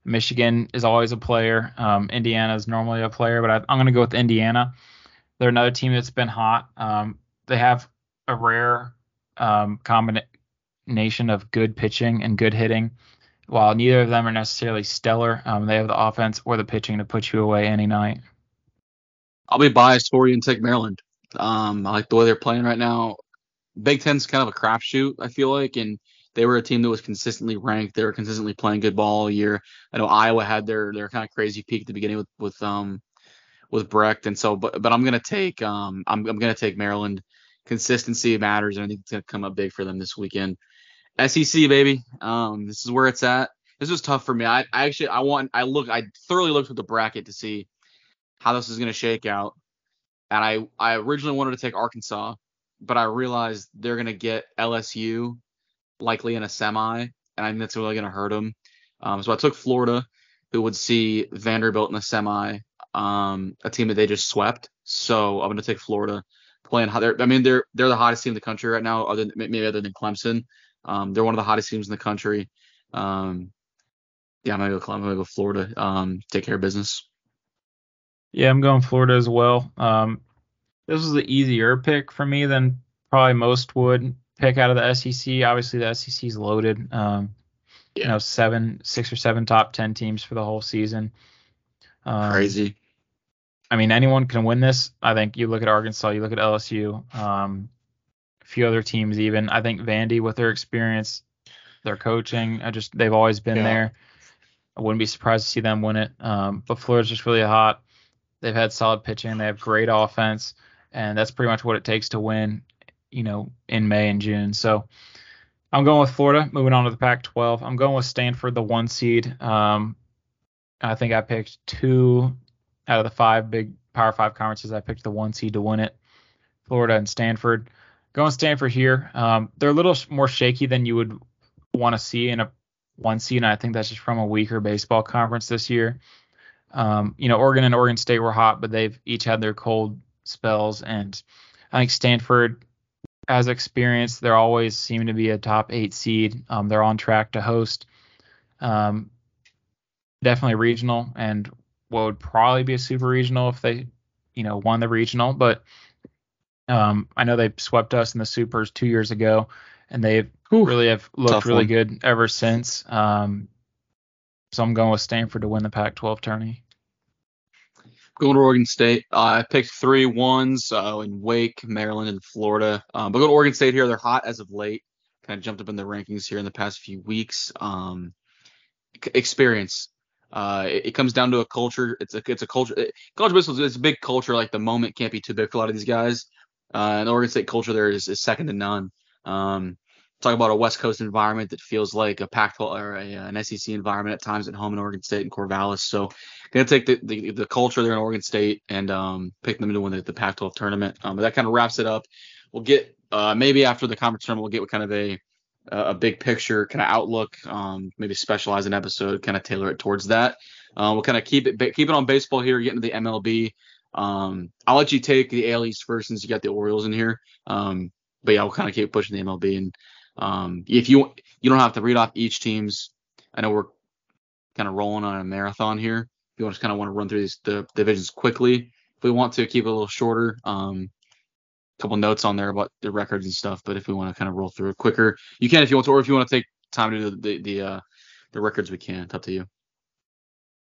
Michigan is always a player. Um, Indiana is normally a player, but I, am going to go with Indiana. They're another team that's been hot. Um, they have a rare um, combination of good pitching and good hitting while neither of them are necessarily stellar, um, they have the offense or the pitching to put you away any night. I'll be biased for you and take Maryland. Um, I like the way they're playing right now. Big Ten's kind of a crapshoot, I feel like, and they were a team that was consistently ranked. They were consistently playing good ball all year. I know Iowa had their their kind of crazy peak at the beginning with with um with Brecht, and so but but I'm gonna take um I'm I'm gonna take Maryland. Consistency matters, and I think it's gonna come up big for them this weekend. SEC baby. Um, this is where it's at. This was tough for me. I, I actually I want I look I thoroughly looked at the bracket to see how this is going to shake out, and I I originally wanted to take Arkansas, but I realized they're going to get LSU likely in a semi, and I think that's really going to hurt them. Um, so I took Florida, who would see Vanderbilt in a semi, um, a team that they just swept. So I'm going to take Florida playing. hot. They're, I mean, they're they're the hottest team in the country right now, other than, maybe other than Clemson. Um, they're one of the hottest teams in the country. Um, yeah, I'm gonna go. I'm gonna go Florida. Um, take care of business. Yeah, I'm going Florida as well. Um, this was the easier pick for me than probably most would pick out of the SEC. Obviously, the SEC is loaded. Um, yeah. You know, seven, six or seven top ten teams for the whole season. Um, Crazy. I mean, anyone can win this. I think you look at Arkansas, you look at LSU. Um, a few other teams even. I think Vandy with their experience, their coaching, I just they've always been yeah. there. I wouldn't be surprised to see them win it. Um, but Florida's just really hot. They've had solid pitching. They have great offense, and that's pretty much what it takes to win. You know, in May and June. So I'm going with Florida. Moving on to the Pac-12. I'm going with Stanford, the one seed. Um, I think I picked two out of the five big Power Five conferences. I picked the one seed to win it. Florida and Stanford. Going Stanford here. Um, they're a little more shaky than you would want to see in a one seed, and I think that's just from a weaker baseball conference this year. Um, you know, Oregon and Oregon State were hot, but they've each had their cold spells, and I think Stanford has experience. They're always seem to be a top eight seed. Um, they're on track to host um, definitely regional and what would probably be a super regional if they, you know, won the regional. But um, I know they swept us in the supers two years ago, and they really have looked really one. good ever since. Um, so I'm going with Stanford to win the Pac-12 tourney. Going to Oregon State. Uh, I picked three ones uh, in Wake, Maryland, and Florida. Um, but go to Oregon State here. They're hot as of late. Kind of jumped up in the rankings here in the past few weeks. Um, experience. Uh, it, it, comes down to a culture. It's a it's a culture. It, college baseball is a big culture. Like the moment can't be too big for a lot of these guys. Uh, and Oregon State culture there is, is second to none. Um, talk about a West Coast environment that feels like a Pac-12 or a, an SEC environment at times at home in Oregon State and Corvallis. So gonna take the, the, the culture there in Oregon State and um, pick them to win the, the Pac-12 tournament. Um, but that kind of wraps it up. We'll get uh, maybe after the conference tournament we'll get what kind of a a big picture kind of outlook. Um, maybe specialize an episode, kind of tailor it towards that. Uh, we'll kind of keep it keep it on baseball here, get into the MLB. Um, I'll let you take the AL East first since you got the Orioles in here. Um, but yeah, we'll kind of keep pushing the MLB and um, if you you don't have to read off each team's, I know we're kind of rolling on a marathon here. If you just kind of want to run through these the divisions quickly, if we want to keep it a little shorter, um, couple notes on there about the records and stuff. But if we want to kind of roll through it quicker, you can if you want to, or if you want to take time to do the the the, uh, the records, we can. It's up to you.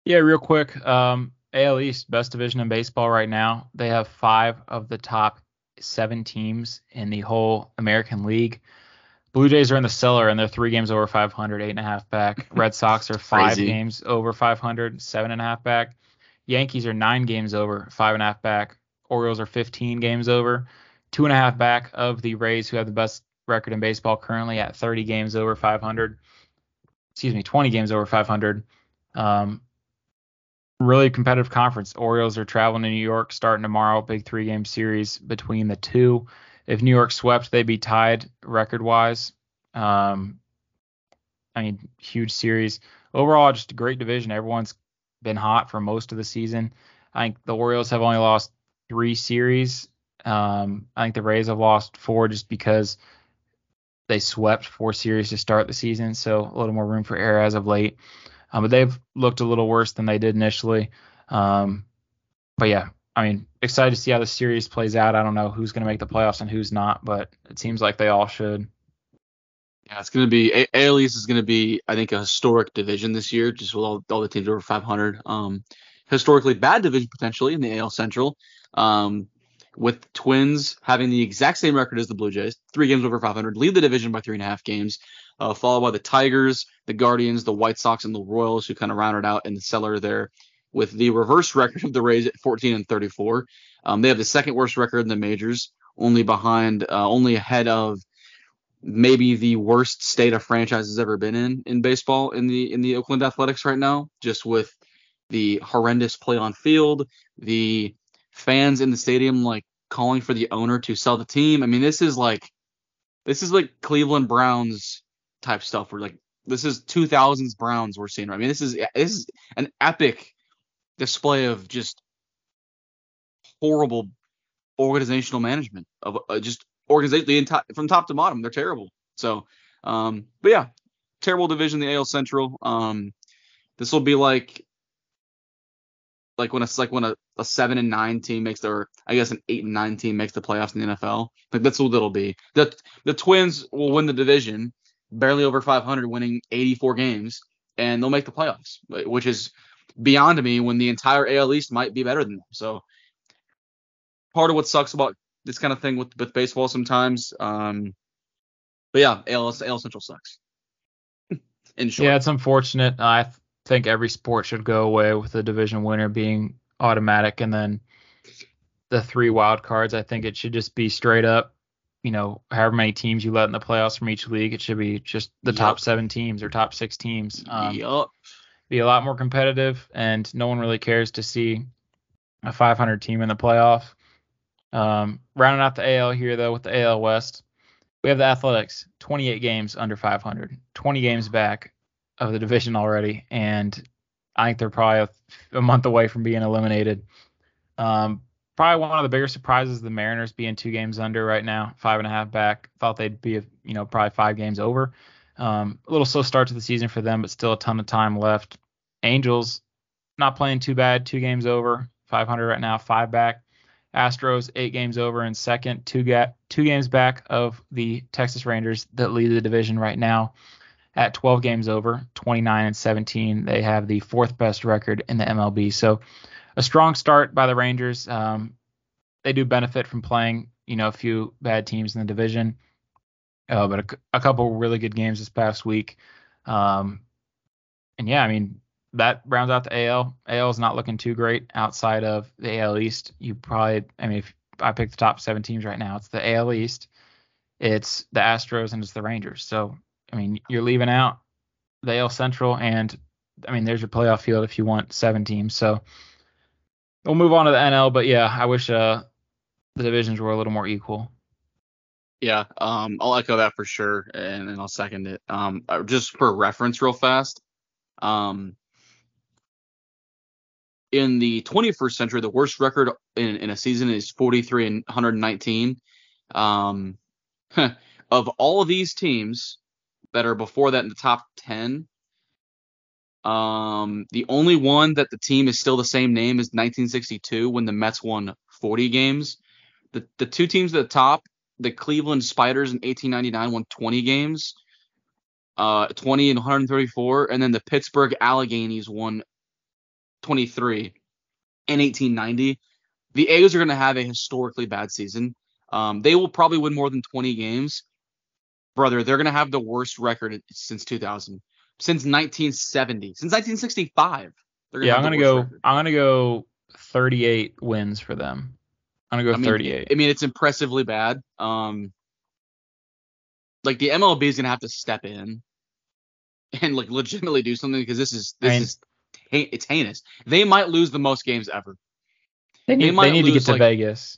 Yeah, real quick. Um, AL East, best division in baseball right now. They have five of the top seven teams in the whole American League. Blue Jays are in the cellar and they're three games over 500, eight and a half back. Red Sox are five games over 500, seven and a half back. Yankees are nine games over, five and a half back. Orioles are 15 games over, two and a half back of the Rays, who have the best record in baseball currently at 30 games over 500. Excuse me, 20 games over 500. Um, really competitive conference. Orioles are traveling to New York starting tomorrow, big three game series between the two if New York swept, they'd be tied record wise. Um, I mean, huge series. Overall, just a great division. Everyone's been hot for most of the season. I think the Orioles have only lost three series. Um, I think the Rays have lost four just because they swept four series to start the season, so a little more room for error as of late. Um, but they've looked a little worse than they did initially. Um, but yeah, I mean, excited to see how the series plays out. I don't know who's going to make the playoffs and who's not, but it seems like they all should. Yeah, it's going to be AL East is going to be, I think, a historic division this year, just with all, all the teams over 500. Um, historically bad division potentially in the AL Central. Um, with Twins having the exact same record as the Blue Jays, three games over 500, lead the division by three and a half games, uh, followed by the Tigers, the Guardians, the White Sox, and the Royals, who kind of rounded out in the cellar there with the reverse record of the Rays at 14 and 34. Um, they have the second worst record in the majors, only behind, uh, only ahead of maybe the worst state a franchise has ever been in in baseball in the in the Oakland Athletics right now, just with the horrendous play on field, the fans in the stadium like calling for the owner to sell the team. I mean, this is like this is like Cleveland Browns type stuff. Where like this is 2000s Browns we're seeing. Right? I mean, this is this is an epic display of just horrible organizational management of uh, just organization from top to bottom. They're terrible. So, um, but yeah, terrible division, the AL Central. Um, this will be like like when it's like when a, a seven and nine team makes their I guess an eight and nine team makes the playoffs in the NFL. Like that's what it'll be. The the Twins will win the division, barely over 500, winning 84 games, and they'll make the playoffs, which is beyond me when the entire AL East might be better than them. So part of what sucks about this kind of thing with with baseball sometimes. Um, but yeah, AL, AL Central sucks. In short. Yeah, it's unfortunate. I think every sport should go away with the division winner being automatic, and then the three wild cards. I think it should just be straight up. You know, however many teams you let in the playoffs from each league, it should be just the yep. top seven teams or top six teams. Um, yep. Be a lot more competitive, and no one really cares to see a 500 team in the playoff. Um, rounding out the AL here though with the AL West, we have the Athletics, 28 games under 500, 20 games back of the division already, and I think they're probably a, a month away from being eliminated. Um, probably one of the bigger surprises the Mariners being two games under right now, five and a half back. Thought they'd be, you know, probably five games over. Um, a little slow start to the season for them, but still a ton of time left. Angels not playing too bad, two games over, 500 right now, five back. Astros eight games over in second, two ga- two games back of the Texas Rangers that lead the division right now at 12 games over, 29 and 17. They have the fourth best record in the MLB. So a strong start by the Rangers. Um, they do benefit from playing, you know, a few bad teams in the division, uh, but a, a, couple really good games this past week. Um, and yeah, I mean, that rounds out the AL. AL is not looking too great outside of the AL East. You probably, I mean, if I pick the top seven teams right now, it's the AL East, it's the Astros, and it's the Rangers. So, I mean, you're leaving out the AL Central, and I mean, there's your playoff field if you want seven teams. So, we'll move on to the NL. But yeah, I wish uh, the divisions were a little more equal. Yeah, um, I'll echo that for sure, and, and I'll second it. Um, uh, just for reference, real fast. Um, in the 21st century, the worst record in, in a season is 43 and 119. Um, of all of these teams that are before that in the top 10, um, the only one that the team is still the same name is 1962 when the Mets won 40 games. The the two teams at the top, the Cleveland Spiders in 1899 won 20 games, uh, 20 and 134, and then the Pittsburgh Alleghenies won 23 in 1890. The A's are going to have a historically bad season. Um, they will probably win more than 20 games. Brother, they're going to have the worst record since 2000, since 1970, since 1965. yeah, I'm going to go. Record. I'm going to go 38 wins for them. I'm going to go I mean, 38. I mean, it's impressively bad. Um, like the MLB is going to have to step in and like legitimately do something because this is this I mean, is it's heinous. They might lose the most games ever. They need, they, they need to get to like, Vegas.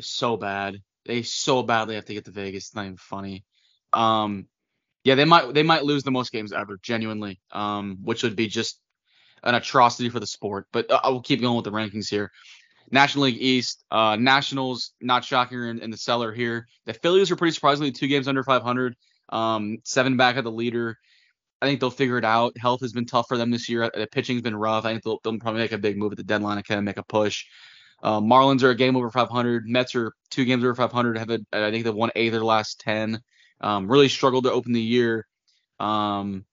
So bad. They so badly have to get to Vegas. It's not even funny. Um, yeah, they might they might lose the most games ever, genuinely. Um, which would be just an atrocity for the sport. But I will keep going with the rankings here. National League East, uh, Nationals, not shocking, in, in the cellar here. The Phillies are pretty surprisingly two games under 500, um, seven back of the leader. I think they'll figure it out. Health has been tough for them this year. The pitching's been rough. I think they'll, they'll probably make a big move at the deadline and kind of make a push. Uh, Marlins are a game over 500. Mets are two games over 500. Have a, I think they've won eight of their last ten. Um, really struggled to open the year. Um,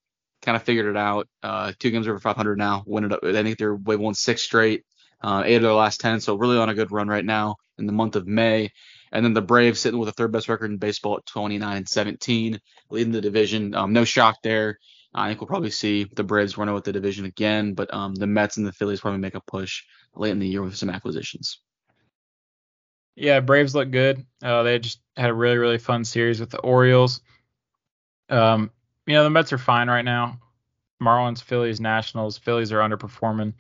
kind of figured it out. Uh, two games over 500 now. Win it up. I think they're they've won six straight. Uh, eight of their last ten. So really on a good run right now in the month of May. And then the Braves sitting with a third best record in baseball at 29 and 17, leading the division. Um, no shock there. I think we'll probably see the Braves run out the division again, but um, the Mets and the Phillies probably make a push late in the year with some acquisitions. Yeah, Braves look good. Uh, they just had a really really fun series with the Orioles. Um, you know the Mets are fine right now. Marlins, Phillies, Nationals. Phillies are underperforming.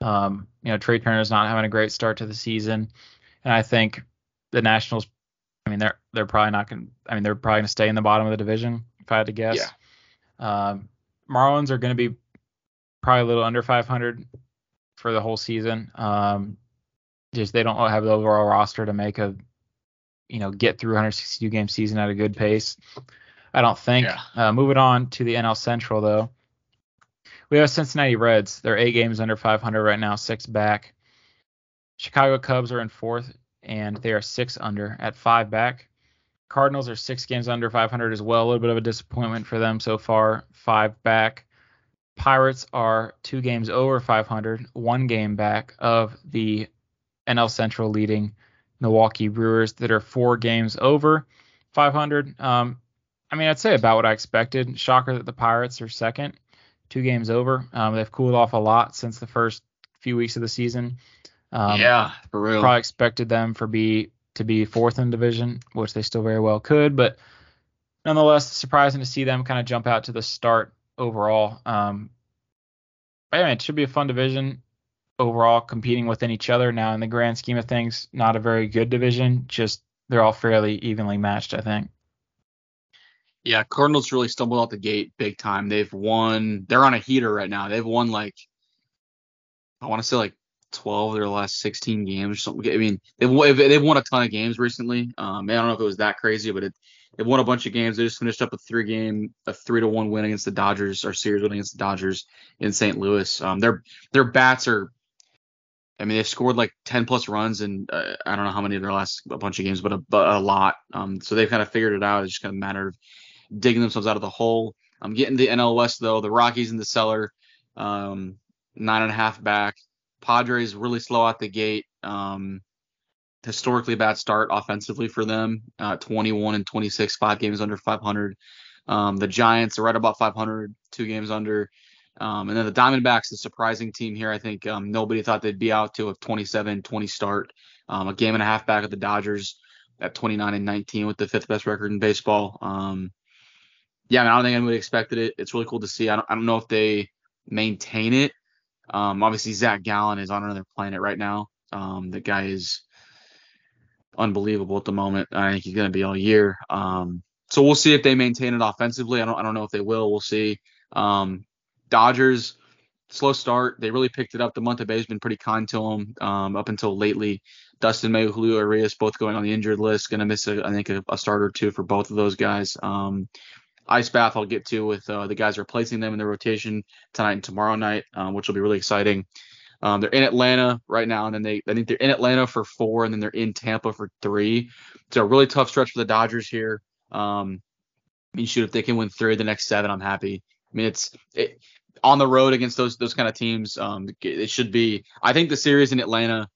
Um, you know Trea Turner's not having a great start to the season, and I think the Nationals. I mean they're they're probably not going. to I mean they're probably going to stay in the bottom of the division if I had to guess. Yeah. Um, Marlins are going to be probably a little under 500 for the whole season. Um, just they don't have the overall roster to make a, you know, get through 162 game season at a good pace. I don't think. Yeah. Uh, moving on to the NL Central though, we have Cincinnati Reds. They're eight games under 500 right now, six back. Chicago Cubs are in fourth, and they are six under at five back. Cardinals are six games under 500 as well. A little bit of a disappointment for them so far, five back. Pirates are two games over 500, one game back of the NL Central leading Milwaukee Brewers that are four games over 500. Um, I mean, I'd say about what I expected. Shocker that the Pirates are second, two games over. Um, they've cooled off a lot since the first few weeks of the season. Um, yeah, for real. Probably expected them for be to be fourth in division, which they still very well could, but nonetheless, surprising to see them kind of jump out to the start overall. Um, yeah, it should be a fun division overall, competing within each other. Now, in the grand scheme of things, not a very good division. Just they're all fairly evenly matched, I think. Yeah, Cardinals really stumbled out the gate big time. They've won. They're on a heater right now. They've won like I want to say like 12 of their last 16 games or something. I mean, they've they've won a ton of games recently. Um, I don't know if it was that crazy, but it They've won a bunch of games. They just finished up a three game, a three to one win against the Dodgers, or series win against the Dodgers in St. Louis. Um, their their bats are, I mean, they've scored like 10 plus runs in uh, I don't know how many of their last a bunch of games, but a, but a lot. Um, so they've kind of figured it out. It's just kind of a matter of digging themselves out of the hole. I'm getting the NL West though. The Rockies in the cellar, um, nine and a half back. Padres really slow out the gate. Um, historically bad start offensively for them. Uh, 21 and 26, five games under 500. Um, the Giants are right about 500, two games under. Um, and then the Diamondbacks, the surprising team here. I think um, nobody thought they'd be out to a 27-20 start. Um, a game and a half back of the Dodgers at 29 and 19 with the fifth best record in baseball. Um, yeah, I, mean, I don't think anybody expected it. It's really cool to see. I don't, I don't know if they maintain it. Um, obviously, Zach Gallen is on another planet right now. the guy is unbelievable at the moment. I think he's going to be all year. Um, so we'll see if they maintain it offensively. I don't I don't know if they will. We'll see. Um, Dodgers slow start. They really picked it up. The month of May has been pretty kind to them um, up until lately. Dustin May, Julio Urias, both going on the injured list. Going to miss, a, I think, a, a start or two for both of those guys. Um, Ice Bath, I'll get to with uh, the guys replacing them in the rotation tonight and tomorrow night, um, which will be really exciting. Um, they're in Atlanta right now, and then they I think they're in Atlanta for four, and then they're in Tampa for three. It's a really tough stretch for the Dodgers here. Um, I mean, shoot, if they can win three of the next seven, I'm happy. I mean, it's it, on the road against those those kind of teams. Um, it should be. I think the series in Atlanta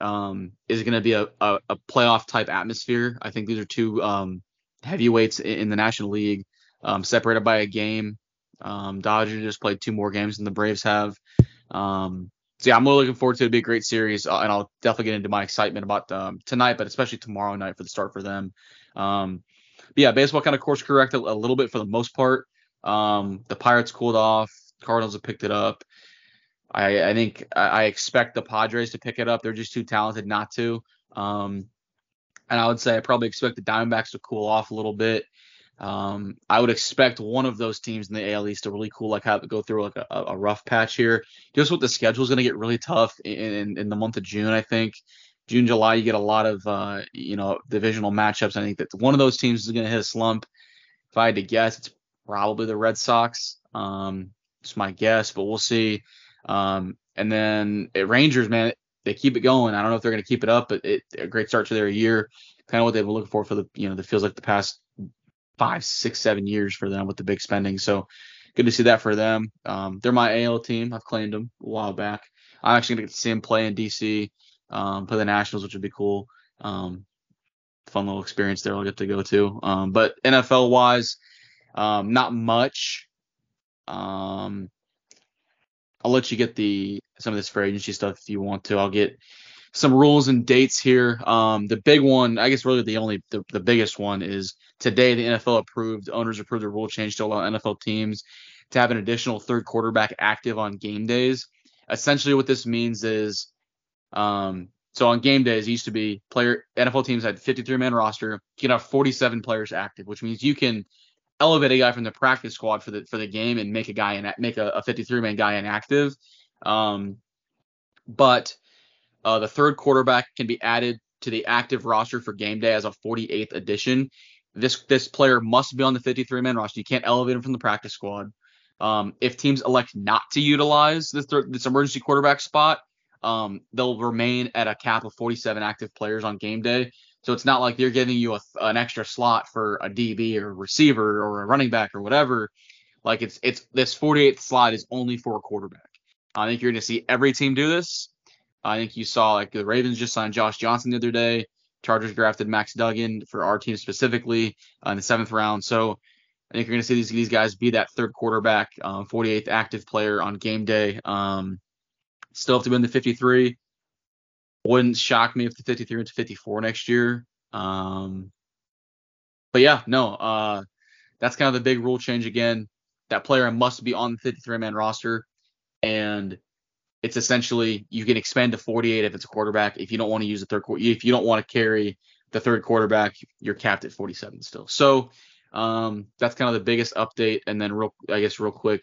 um, is going to be a, a, a, playoff type atmosphere. I think these are two um, heavyweights in, in, the National League, um, separated by a game. Um, Dodgers just played two more games than the Braves have. Um, so yeah, I'm really looking forward to it. It'll be a great series, uh, and I'll definitely get into my excitement about um, tonight, but especially tomorrow night for the start for them. Um, yeah, baseball kind of course corrected a little bit for the most part. Um, the Pirates cooled off. Cardinals have picked it up. I, I think I, I, expect the Padres to pick it up. They're just too talented not to. Um, and I would say I probably expect the Diamondbacks to cool off a little bit. Um, I would expect one of those teams in the AL East to really cool, like have go through like a, a rough patch here. Just with the schedule is going to get really tough in, in, in the month of June. I think June, July, you get a lot of uh, you know divisional matchups. I think that one of those teams is going to hit a slump. If I had to guess, it's probably the Red Sox. Um, it's my guess, but we'll see. Um, and then at Rangers, man, they keep it going. I don't know if they're going to keep it up, but it, a great start to their year. Kind of what they've been looking for for the you know that feels like the past five, six, seven years for them with the big spending. So good to see that for them. Um, they're my AL team. I've claimed them a while back. I'm actually gonna get to see them play in DC, um, play the Nationals, which would be cool. Um, fun little experience there. I'll get to go to. Um, but NFL wise, um, not much. Um, I'll let you get the some of this free agency stuff if you want to. I'll get some rules and dates here. Um, the big one, I guess, really the only the, the biggest one is today the NFL approved owners approved a rule change to allow NFL teams to have an additional third quarterback active on game days. Essentially, what this means is, um, so on game days, it used to be player NFL teams had 53 man roster. You can have 47 players active, which means you can elevate a guy from the practice squad for the for the game and make a guy in make a, a 53 man guy inactive. Um, but uh, the third quarterback can be added to the active roster for game day as a 48th addition. This this player must be on the 53 man roster. You can't elevate him from the practice squad. Um, if teams elect not to utilize this this emergency quarterback spot, um, they'll remain at a cap of 47 active players on game day. So it's not like they're giving you a, an extra slot for a DB or a receiver or a running back or whatever. Like it's it's this 48th slot is only for a quarterback. I think you're going to see every team do this. I think you saw like the Ravens just signed Josh Johnson the other day. Chargers drafted Max Duggan for our team specifically uh, in the seventh round. So I think you're going to see these these guys be that third quarterback, um, 48th active player on game day. Um, still have to win the 53. Wouldn't shock me if the 53 went to 54 next year. Um, but yeah, no, uh, that's kind of the big rule change again. That player must be on the 53 man roster, and it's essentially you can expand to 48 if it's a quarterback. If you don't want to use the third, quarter, if you don't want to carry the third quarterback, you're capped at 47 still. So um, that's kind of the biggest update. And then real, I guess real quick,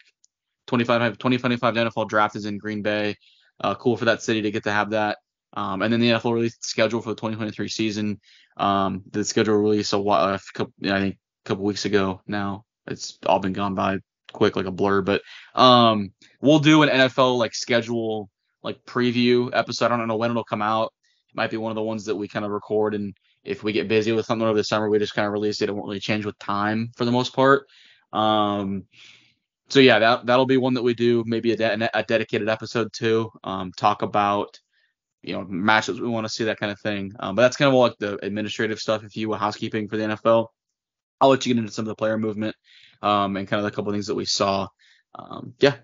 25 2025 NFL draft is in Green Bay. Uh, cool for that city to get to have that. Um, and then the NFL released the schedule for the 2023 season. Um, the schedule released a while, a couple, I think a couple weeks ago now. It's all been gone by quick like a blur, but um, we'll do an NFL like schedule like preview episode. I don't know when it'll come out. It might be one of the ones that we kind of record and if we get busy with something over the summer, we just kind of release it. It won't really change with time for the most part. Um, so yeah, that that'll be one that we do, maybe a, de- a dedicated episode too. Um, talk about you know matches we want to see that kind of thing. Um, but that's kind of like the administrative stuff, if you will, housekeeping for the NFL. I'll let you get into some of the player movement um, and kind of the couple of things that we saw. Um, yeah.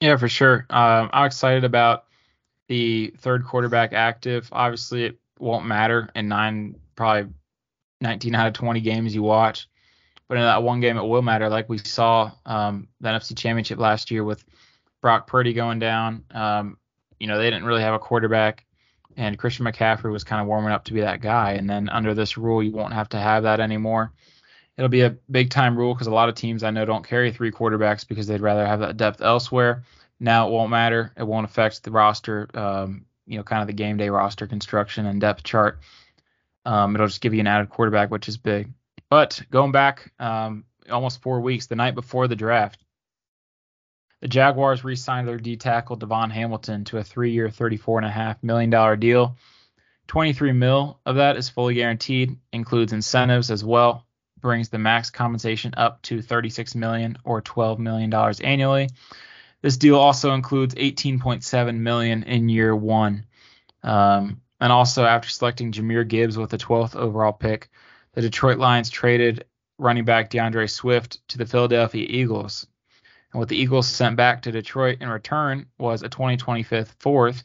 Yeah, for sure. Um, I'm excited about the third quarterback active. Obviously, it won't matter in nine, probably 19 out of 20 games you watch. But in that one game, it will matter. Like we saw um, the NFC Championship last year with Brock Purdy going down. Um, you know, they didn't really have a quarterback, and Christian McCaffrey was kind of warming up to be that guy. And then under this rule, you won't have to have that anymore. It'll be a big time rule because a lot of teams I know don't carry three quarterbacks because they'd rather have that depth elsewhere. Now it won't matter. It won't affect the roster. Um, you know, kind of the game day roster construction and depth chart. Um, it'll just give you an added quarterback, which is big. But going back um, almost four weeks, the night before the draft, the Jaguars re-signed their D tackle DaVon Hamilton to a three-year, $34.5 million deal. 23 mil of that is fully guaranteed, includes incentives as well, brings the max compensation up to 36 million or 12 million dollars annually. This deal also includes 18.7 million in year one. Um, and also after selecting Jahmyr Gibbs with the 12th overall pick, the Detroit Lions traded running back D'Andre Swift to the Philadelphia Eagles. And what the Eagles sent back to Detroit in return was a 2025 fourth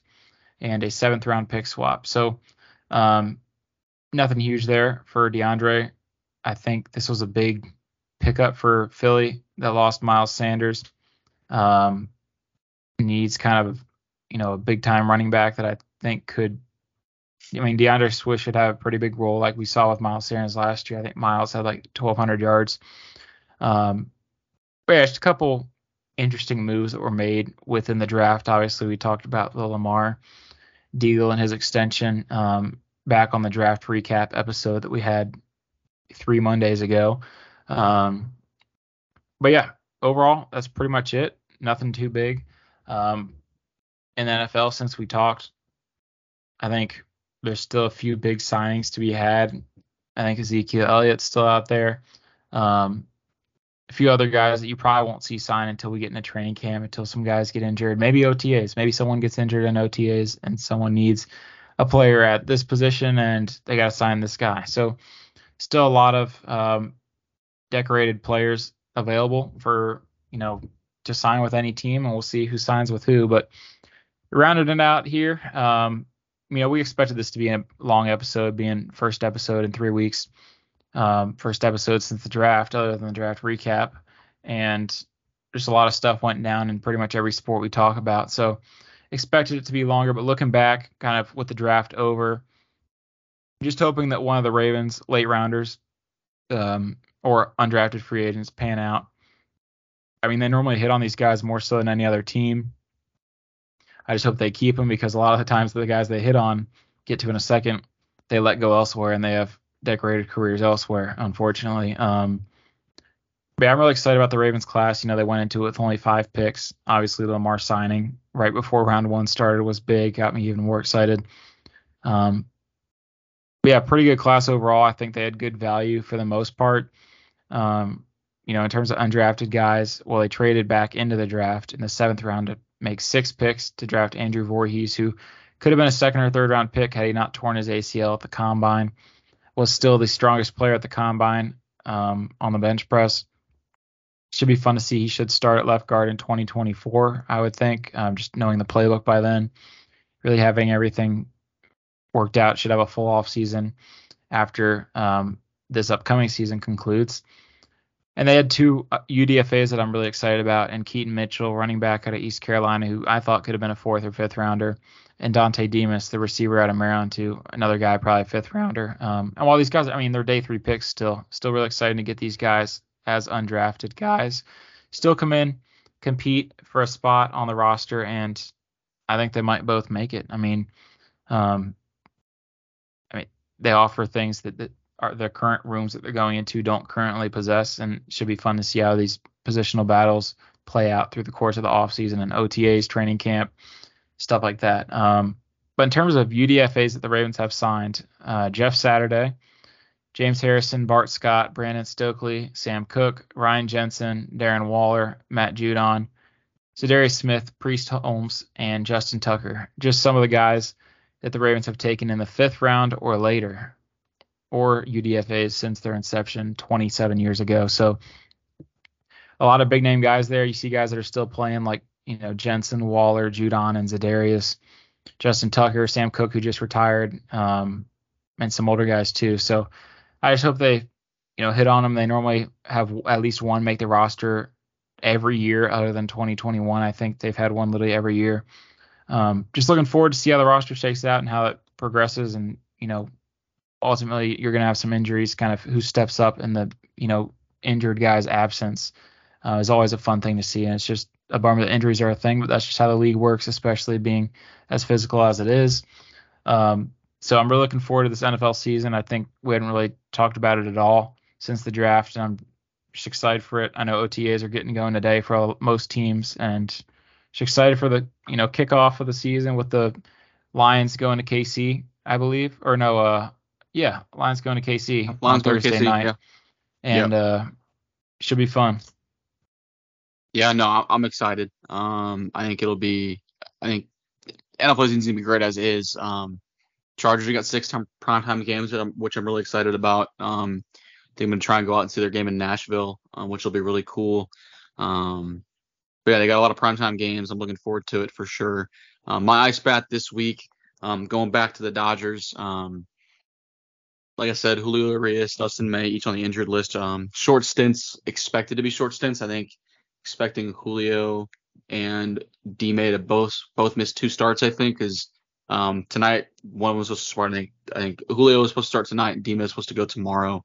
and a seventh round pick swap. So um, nothing huge there for D'Andre. I think this was a big pickup for Philly that lost Miles Sanders. Um, needs kind of, you know, a big time running back that I think could. I mean, D'Andre Swift should have a pretty big role, like we saw with Miles Sanders last year. I think Miles had like 1,200 yards. Um, but yeah, just a couple interesting moves that were made within the draft. Obviously, we talked about the Lamar deal and his extension um, back on the draft recap episode that we had three Mondays ago. Um, but yeah, overall, that's pretty much it. Nothing too big. Um, in the NFL, since we talked, I think there's still a few big signings to be had. I think Ezekiel Elliott's still out there. Um, a few other guys that you probably won't see sign until we get in a training camp, until some guys get injured. Maybe OTAs. Maybe someone gets injured in OTAs and someone needs a player at this position and they got to sign this guy. So still a lot of um, decorated players available for you know to sign with any team, and we'll see who signs with who. But rounded it out here, um, you know, we expected this to be a long episode, being first episode in three weeks, um, first episode since the draft, other than the draft recap, and just a lot of stuff went down in pretty much every sport we talk about. So expected it to be longer, but looking back, kind of with the draft over, just hoping that one of the Ravens late rounders um, or undrafted free agents pan out. I mean, they normally hit on these guys more so than any other team. I just hope they keep them because a lot of the times the guys they hit on get to in a second, they let go elsewhere and they have decorated careers elsewhere, unfortunately. Um, but I'm really excited about the Ravens class. You know, they went into it with only five picks. Obviously, Lamar signing right before round one started was big, got me even more excited. Um, yeah, pretty good class overall. I think they had good value for the most part. Um, you know, in terms of undrafted guys, well, they traded back into the draft in the seventh round to make six picks to draft Andrew Voorhees, who could have been a second or third round pick had he not torn his ACL at the combine. Was still the strongest player at the combine um, on the bench press. Should be fun to see. He should start at left guard in 2024, I would think. Um, just knowing the playbook by then, really having everything worked out. Should have a full off season after um, this upcoming season concludes. And they had two UDFA's uh, that I'm really excited about, and Keaton Mitchell, running back out of East Carolina, who I thought could have been a fourth or fifth rounder, and Dontay Demus, the receiver out of Maryland, too, another guy probably fifth rounder. Um, and while these guys, I mean, they're day three picks still, still really exciting to get these guys as undrafted guys, still come in, compete for a spot on the roster, and I think they might both make it. I mean, um, they offer things that, that are the current rooms that they're going into don't currently possess, and should be fun to see how these positional battles play out through the course of the offseason and OTAs, training camp, stuff like that. Um, but in terms of UDFA's that the Ravens have signed, uh, Jeff Saturday, James Harrison, Bart Scott, Brandon Stokley, Sam Cook, Ryan Jensen, Darren Waller, Matt Judon, Za'Darius Smith, Priest Holmes, and Justin Tucker. Just some of the guys that the Ravens have taken in the fifth round or later or UDFAs since their inception 27 years ago. So a lot of big name guys there. You see guys that are still playing like, you know, Jensen, Waller, Judon, and Za'Darius, Justin Tucker, Sam Cook who just retired, um, and some older guys too. So I just hope they, you know, hit on them. They normally have at least one make the roster every year other than 2021. I think they've had one literally every year. Um, just looking forward to see how the roster shakes out and how it progresses and, you know, ultimately you're going to have some injuries. Kind of who steps up in the you know injured guy's absence uh, is always a fun thing to see, and it's just a bummer that injuries are a thing, but that's just how the league works, especially being as physical as it is. Um, so I'm really looking forward to this NFL season. I think we hadn't really talked about it at all since the draft, and I'm just excited for it. I know OTAs are getting going today for all, most teams, and just excited for the you know kickoff of the season with the Lions going to KC, I believe, or no, uh, yeah, Lions going to KC Lions on Thursday KC, night, yeah. and yep. uh, should be fun. Yeah, no, I'm excited. Um, I think it'll be. I think NFL season's gonna be great as is. Um, Chargers, we got six time primetime games, which I'm, which I'm really excited about. Um, I think I'm gonna try and go out and see their game in Nashville, um, which will be really cool. Um, but yeah, they got a lot of primetime games. I'm looking forward to it for sure. Um, my ice bat this week, um, going back to the Dodgers. Um, like I said, Julio Urias, Dustin May, each on the injured list. Um, short stints expected to be short stints. I think expecting Julio and D May to both both miss two starts. I think is um, tonight one was supposed to start. I think, I think Julio was supposed to start tonight, and D May is supposed to go tomorrow.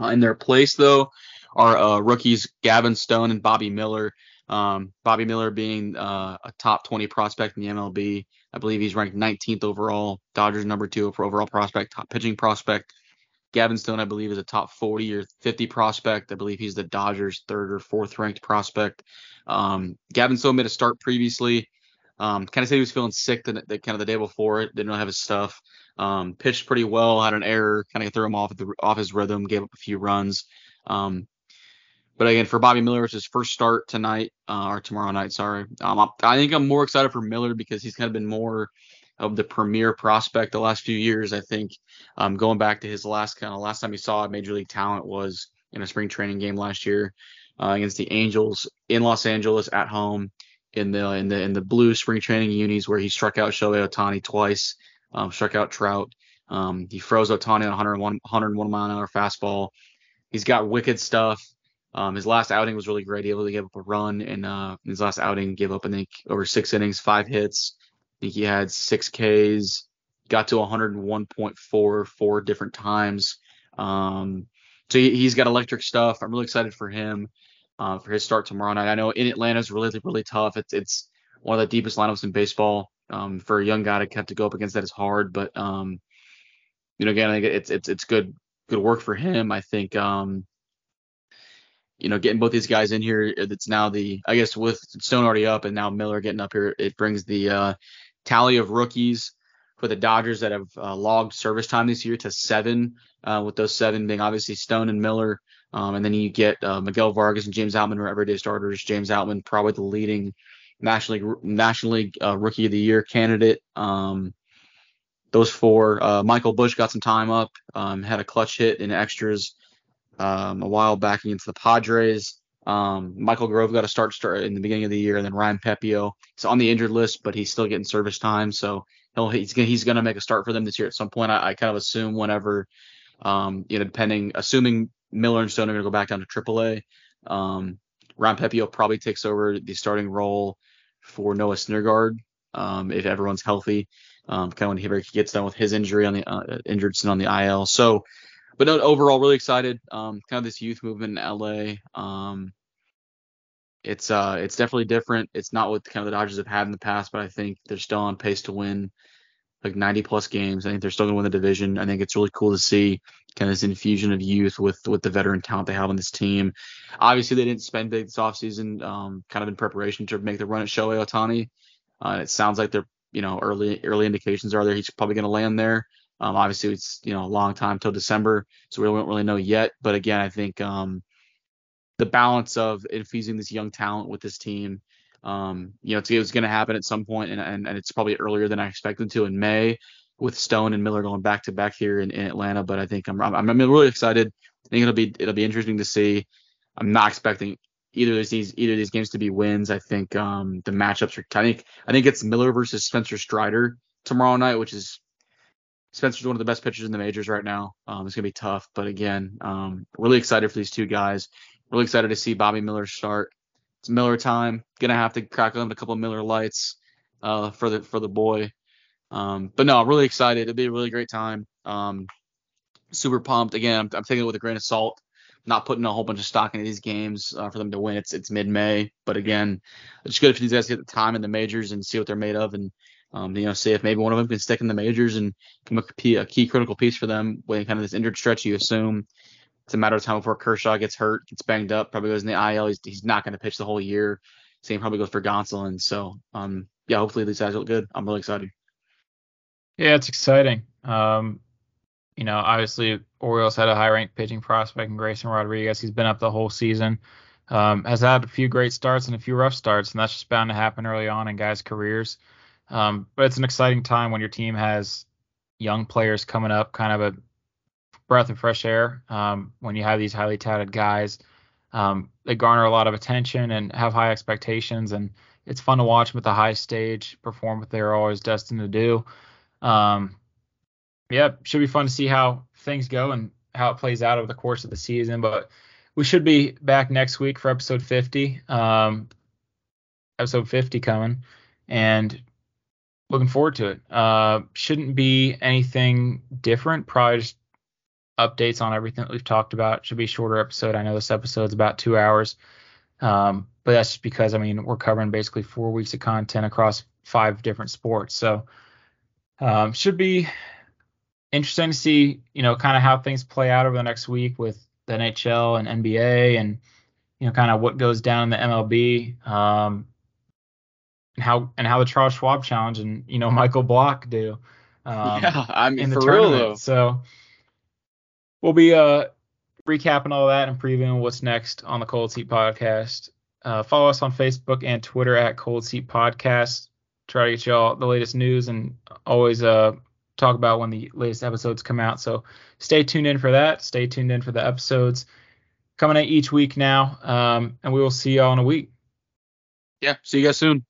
Uh, in their place though are uh, rookies Gavin Stone and Bobby Miller. Um, Bobby Miller being uh, a top 20 prospect in the MLB. I believe he's ranked 19th overall. Dodgers number two for overall prospect, top pitching prospect. Gavin Stone, I believe, is a top 40 or 50 prospect. I believe he's the Dodgers' third or fourth ranked prospect. Um, Gavin Stone made a start previously. Um, kind of said he was feeling sick the, the, kind of the day before. It didn't really have his stuff. Um, pitched pretty well. Had an error, kind of threw him off the, off his rhythm. Gave up a few runs. Um, but again, for Bobby Miller, it's his first start tonight uh, or tomorrow night. Sorry. Um, I think I'm more excited for Miller because he's kind of been more of the premier prospect the last few years. I think um, going back to his last kind of last time he saw a Major League talent was in a spring training game last year uh, against the Angels in Los Angeles at home in the in the in the blue spring training unis where he struck out Shohei Ohtani twice, um, struck out Trout. Um, he froze Ohtani on 101 101 mile an hour fastball. He's got wicked stuff. Um, his last outing was really great. He able to give up a run, and uh, his last outing gave up I think over six innings, five hits. I think he had six Ks, got to 101.4 four different times. Um, so he, has got electric stuff. I'm really excited for him uh, for his start tomorrow night. I know in Atlanta is really really tough. It's it's one of the deepest lineups in baseball. Um, for a young guy to have to go up against that is hard, but um, you know again I think it's it's it's good good work for him. I think um, you know, getting both these guys in here, it's now the, I guess with Stone already up and now Miller getting up here, it brings the uh, tally of rookies for the Dodgers that have uh, logged service time this year to seven, uh, with those seven being obviously Stone and Miller. Um, and then you get uh, Miguel Vargas and James Outman are everyday starters. James Outman probably the leading nationally National League uh, Rookie of the Year candidate. Um, those four. Uh, Michael Busch got some time up, um, had a clutch hit in extras um, a while back against the Padres. Um, Michael Grove got a start start in the beginning of the year, and then Ryan Pepiot. He's on the injured list, but he's still getting service time, so he'll he's gonna, he's going to make a start for them this year at some point. I, I kind of assume whenever, um, you know, depending, assuming Miller and Stone are going to go back down to AAA. Um, Ryan Pepiot probably takes over the starting role for Noah Syndergaard um, if everyone's healthy. Um, kind of when he gets done with his injury on the uh, injured on the IL. So, but no, overall really excited. Um, kind of this youth movement in LA. Um, it's uh, it's definitely different. It's not what kind of the Dodgers have had in the past, but I think they're still on pace to win like 90 plus games. I think they're still going to win the division. I think it's really cool to see kind of this infusion of youth with with the veteran talent they have on this team. Obviously, they didn't spend big this offseason, um, kind of in preparation to make the run at Shohei Ohtani. Uh, it sounds like they're, you know, early early indications are there he's probably going to land there. Um, obviously, it's you know a long time till December, so we don't really know yet. But again, I think um, the balance of infusing this young talent with this team um, you know, it's, it's going to happen at some point, and, and, and it's probably earlier than I expected to in May with Stone and Miller going back to back here in, in Atlanta. But I think I'm, I'm, I'm really excited. I think it'll be it'll be interesting to see. I'm not expecting either of these either of these games to be wins. I think um, the matchups are. I think I think it's Miller versus Spencer Strider tomorrow night, which is Spencer's one of the best pitchers in the majors right now. Um, it's gonna be tough, but again, um, really excited for these two guys. Really excited to see Bobby Miller start. It's Miller time. Gonna have to crack on a couple Miller Lites uh, for the for the boy. Um, but no, I'm really excited. It'll be a really great time. Um, super pumped. Again, I'm, I'm, taking it with a grain of salt. Not putting a whole bunch of stock into these games uh, for them to win. It's it's mid-May, but again, it's good if these guys to get the time in the majors and see what they're made of, and um, you know, see if maybe one of them can stick in the majors and key, a key critical piece for them when kind of this injured stretch you assume it's a matter of time before Kershaw gets hurt, gets banged up, probably goes in the IL. He's, he's not going to pitch the whole year. Same probably goes for Gonsolin. So, um, yeah, hopefully these guys look good. I'm really excited. Yeah, it's exciting. Um, you know, obviously Orioles had a high ranked pitching prospect in Grayson Rodriguez. He's been up the whole season. Um, has had a few great starts and a few rough starts, and that's just bound to happen early on in guys' careers. Um, but it's an exciting time when your team has young players coming up, kind of a breath of fresh air um, when you have these highly touted guys. Um, they garner a lot of attention and have high expectations, and it's fun to watch them at the high stage perform what they're always destined to do. Um, yeah, should be fun to see how things go and how it plays out over the course of the season. But we should be back next week for episode 50. Um, episode 50 coming, and looking forward to it. Uh, shouldn't be anything different. Probably just updates on everything that we've talked about. Should be a shorter episode. I know this episode's about two hours, um, but that's just because I mean we're covering basically four weeks of content across five different sports. So um, should be interesting to see, you know, kind of how things play out over the next week with the NHL and NBA, and you know, kind of what goes down in the MLB. Um, and how and how the Charles Schwab Challenge and you know Michael Block do. Um, yeah, I mean in the tournament. real though. So we'll be uh, recapping all that and previewing what's next on the Cold Seat Podcast. Uh, follow us on Facebook and Twitter at Cold Seat Podcast. Try to get y'all the latest news and always uh, talk about when the latest episodes come out. So stay tuned in for that. Stay tuned in for the episodes coming out each week now. Um, and we will see y'all in a week. Yeah. See you guys soon.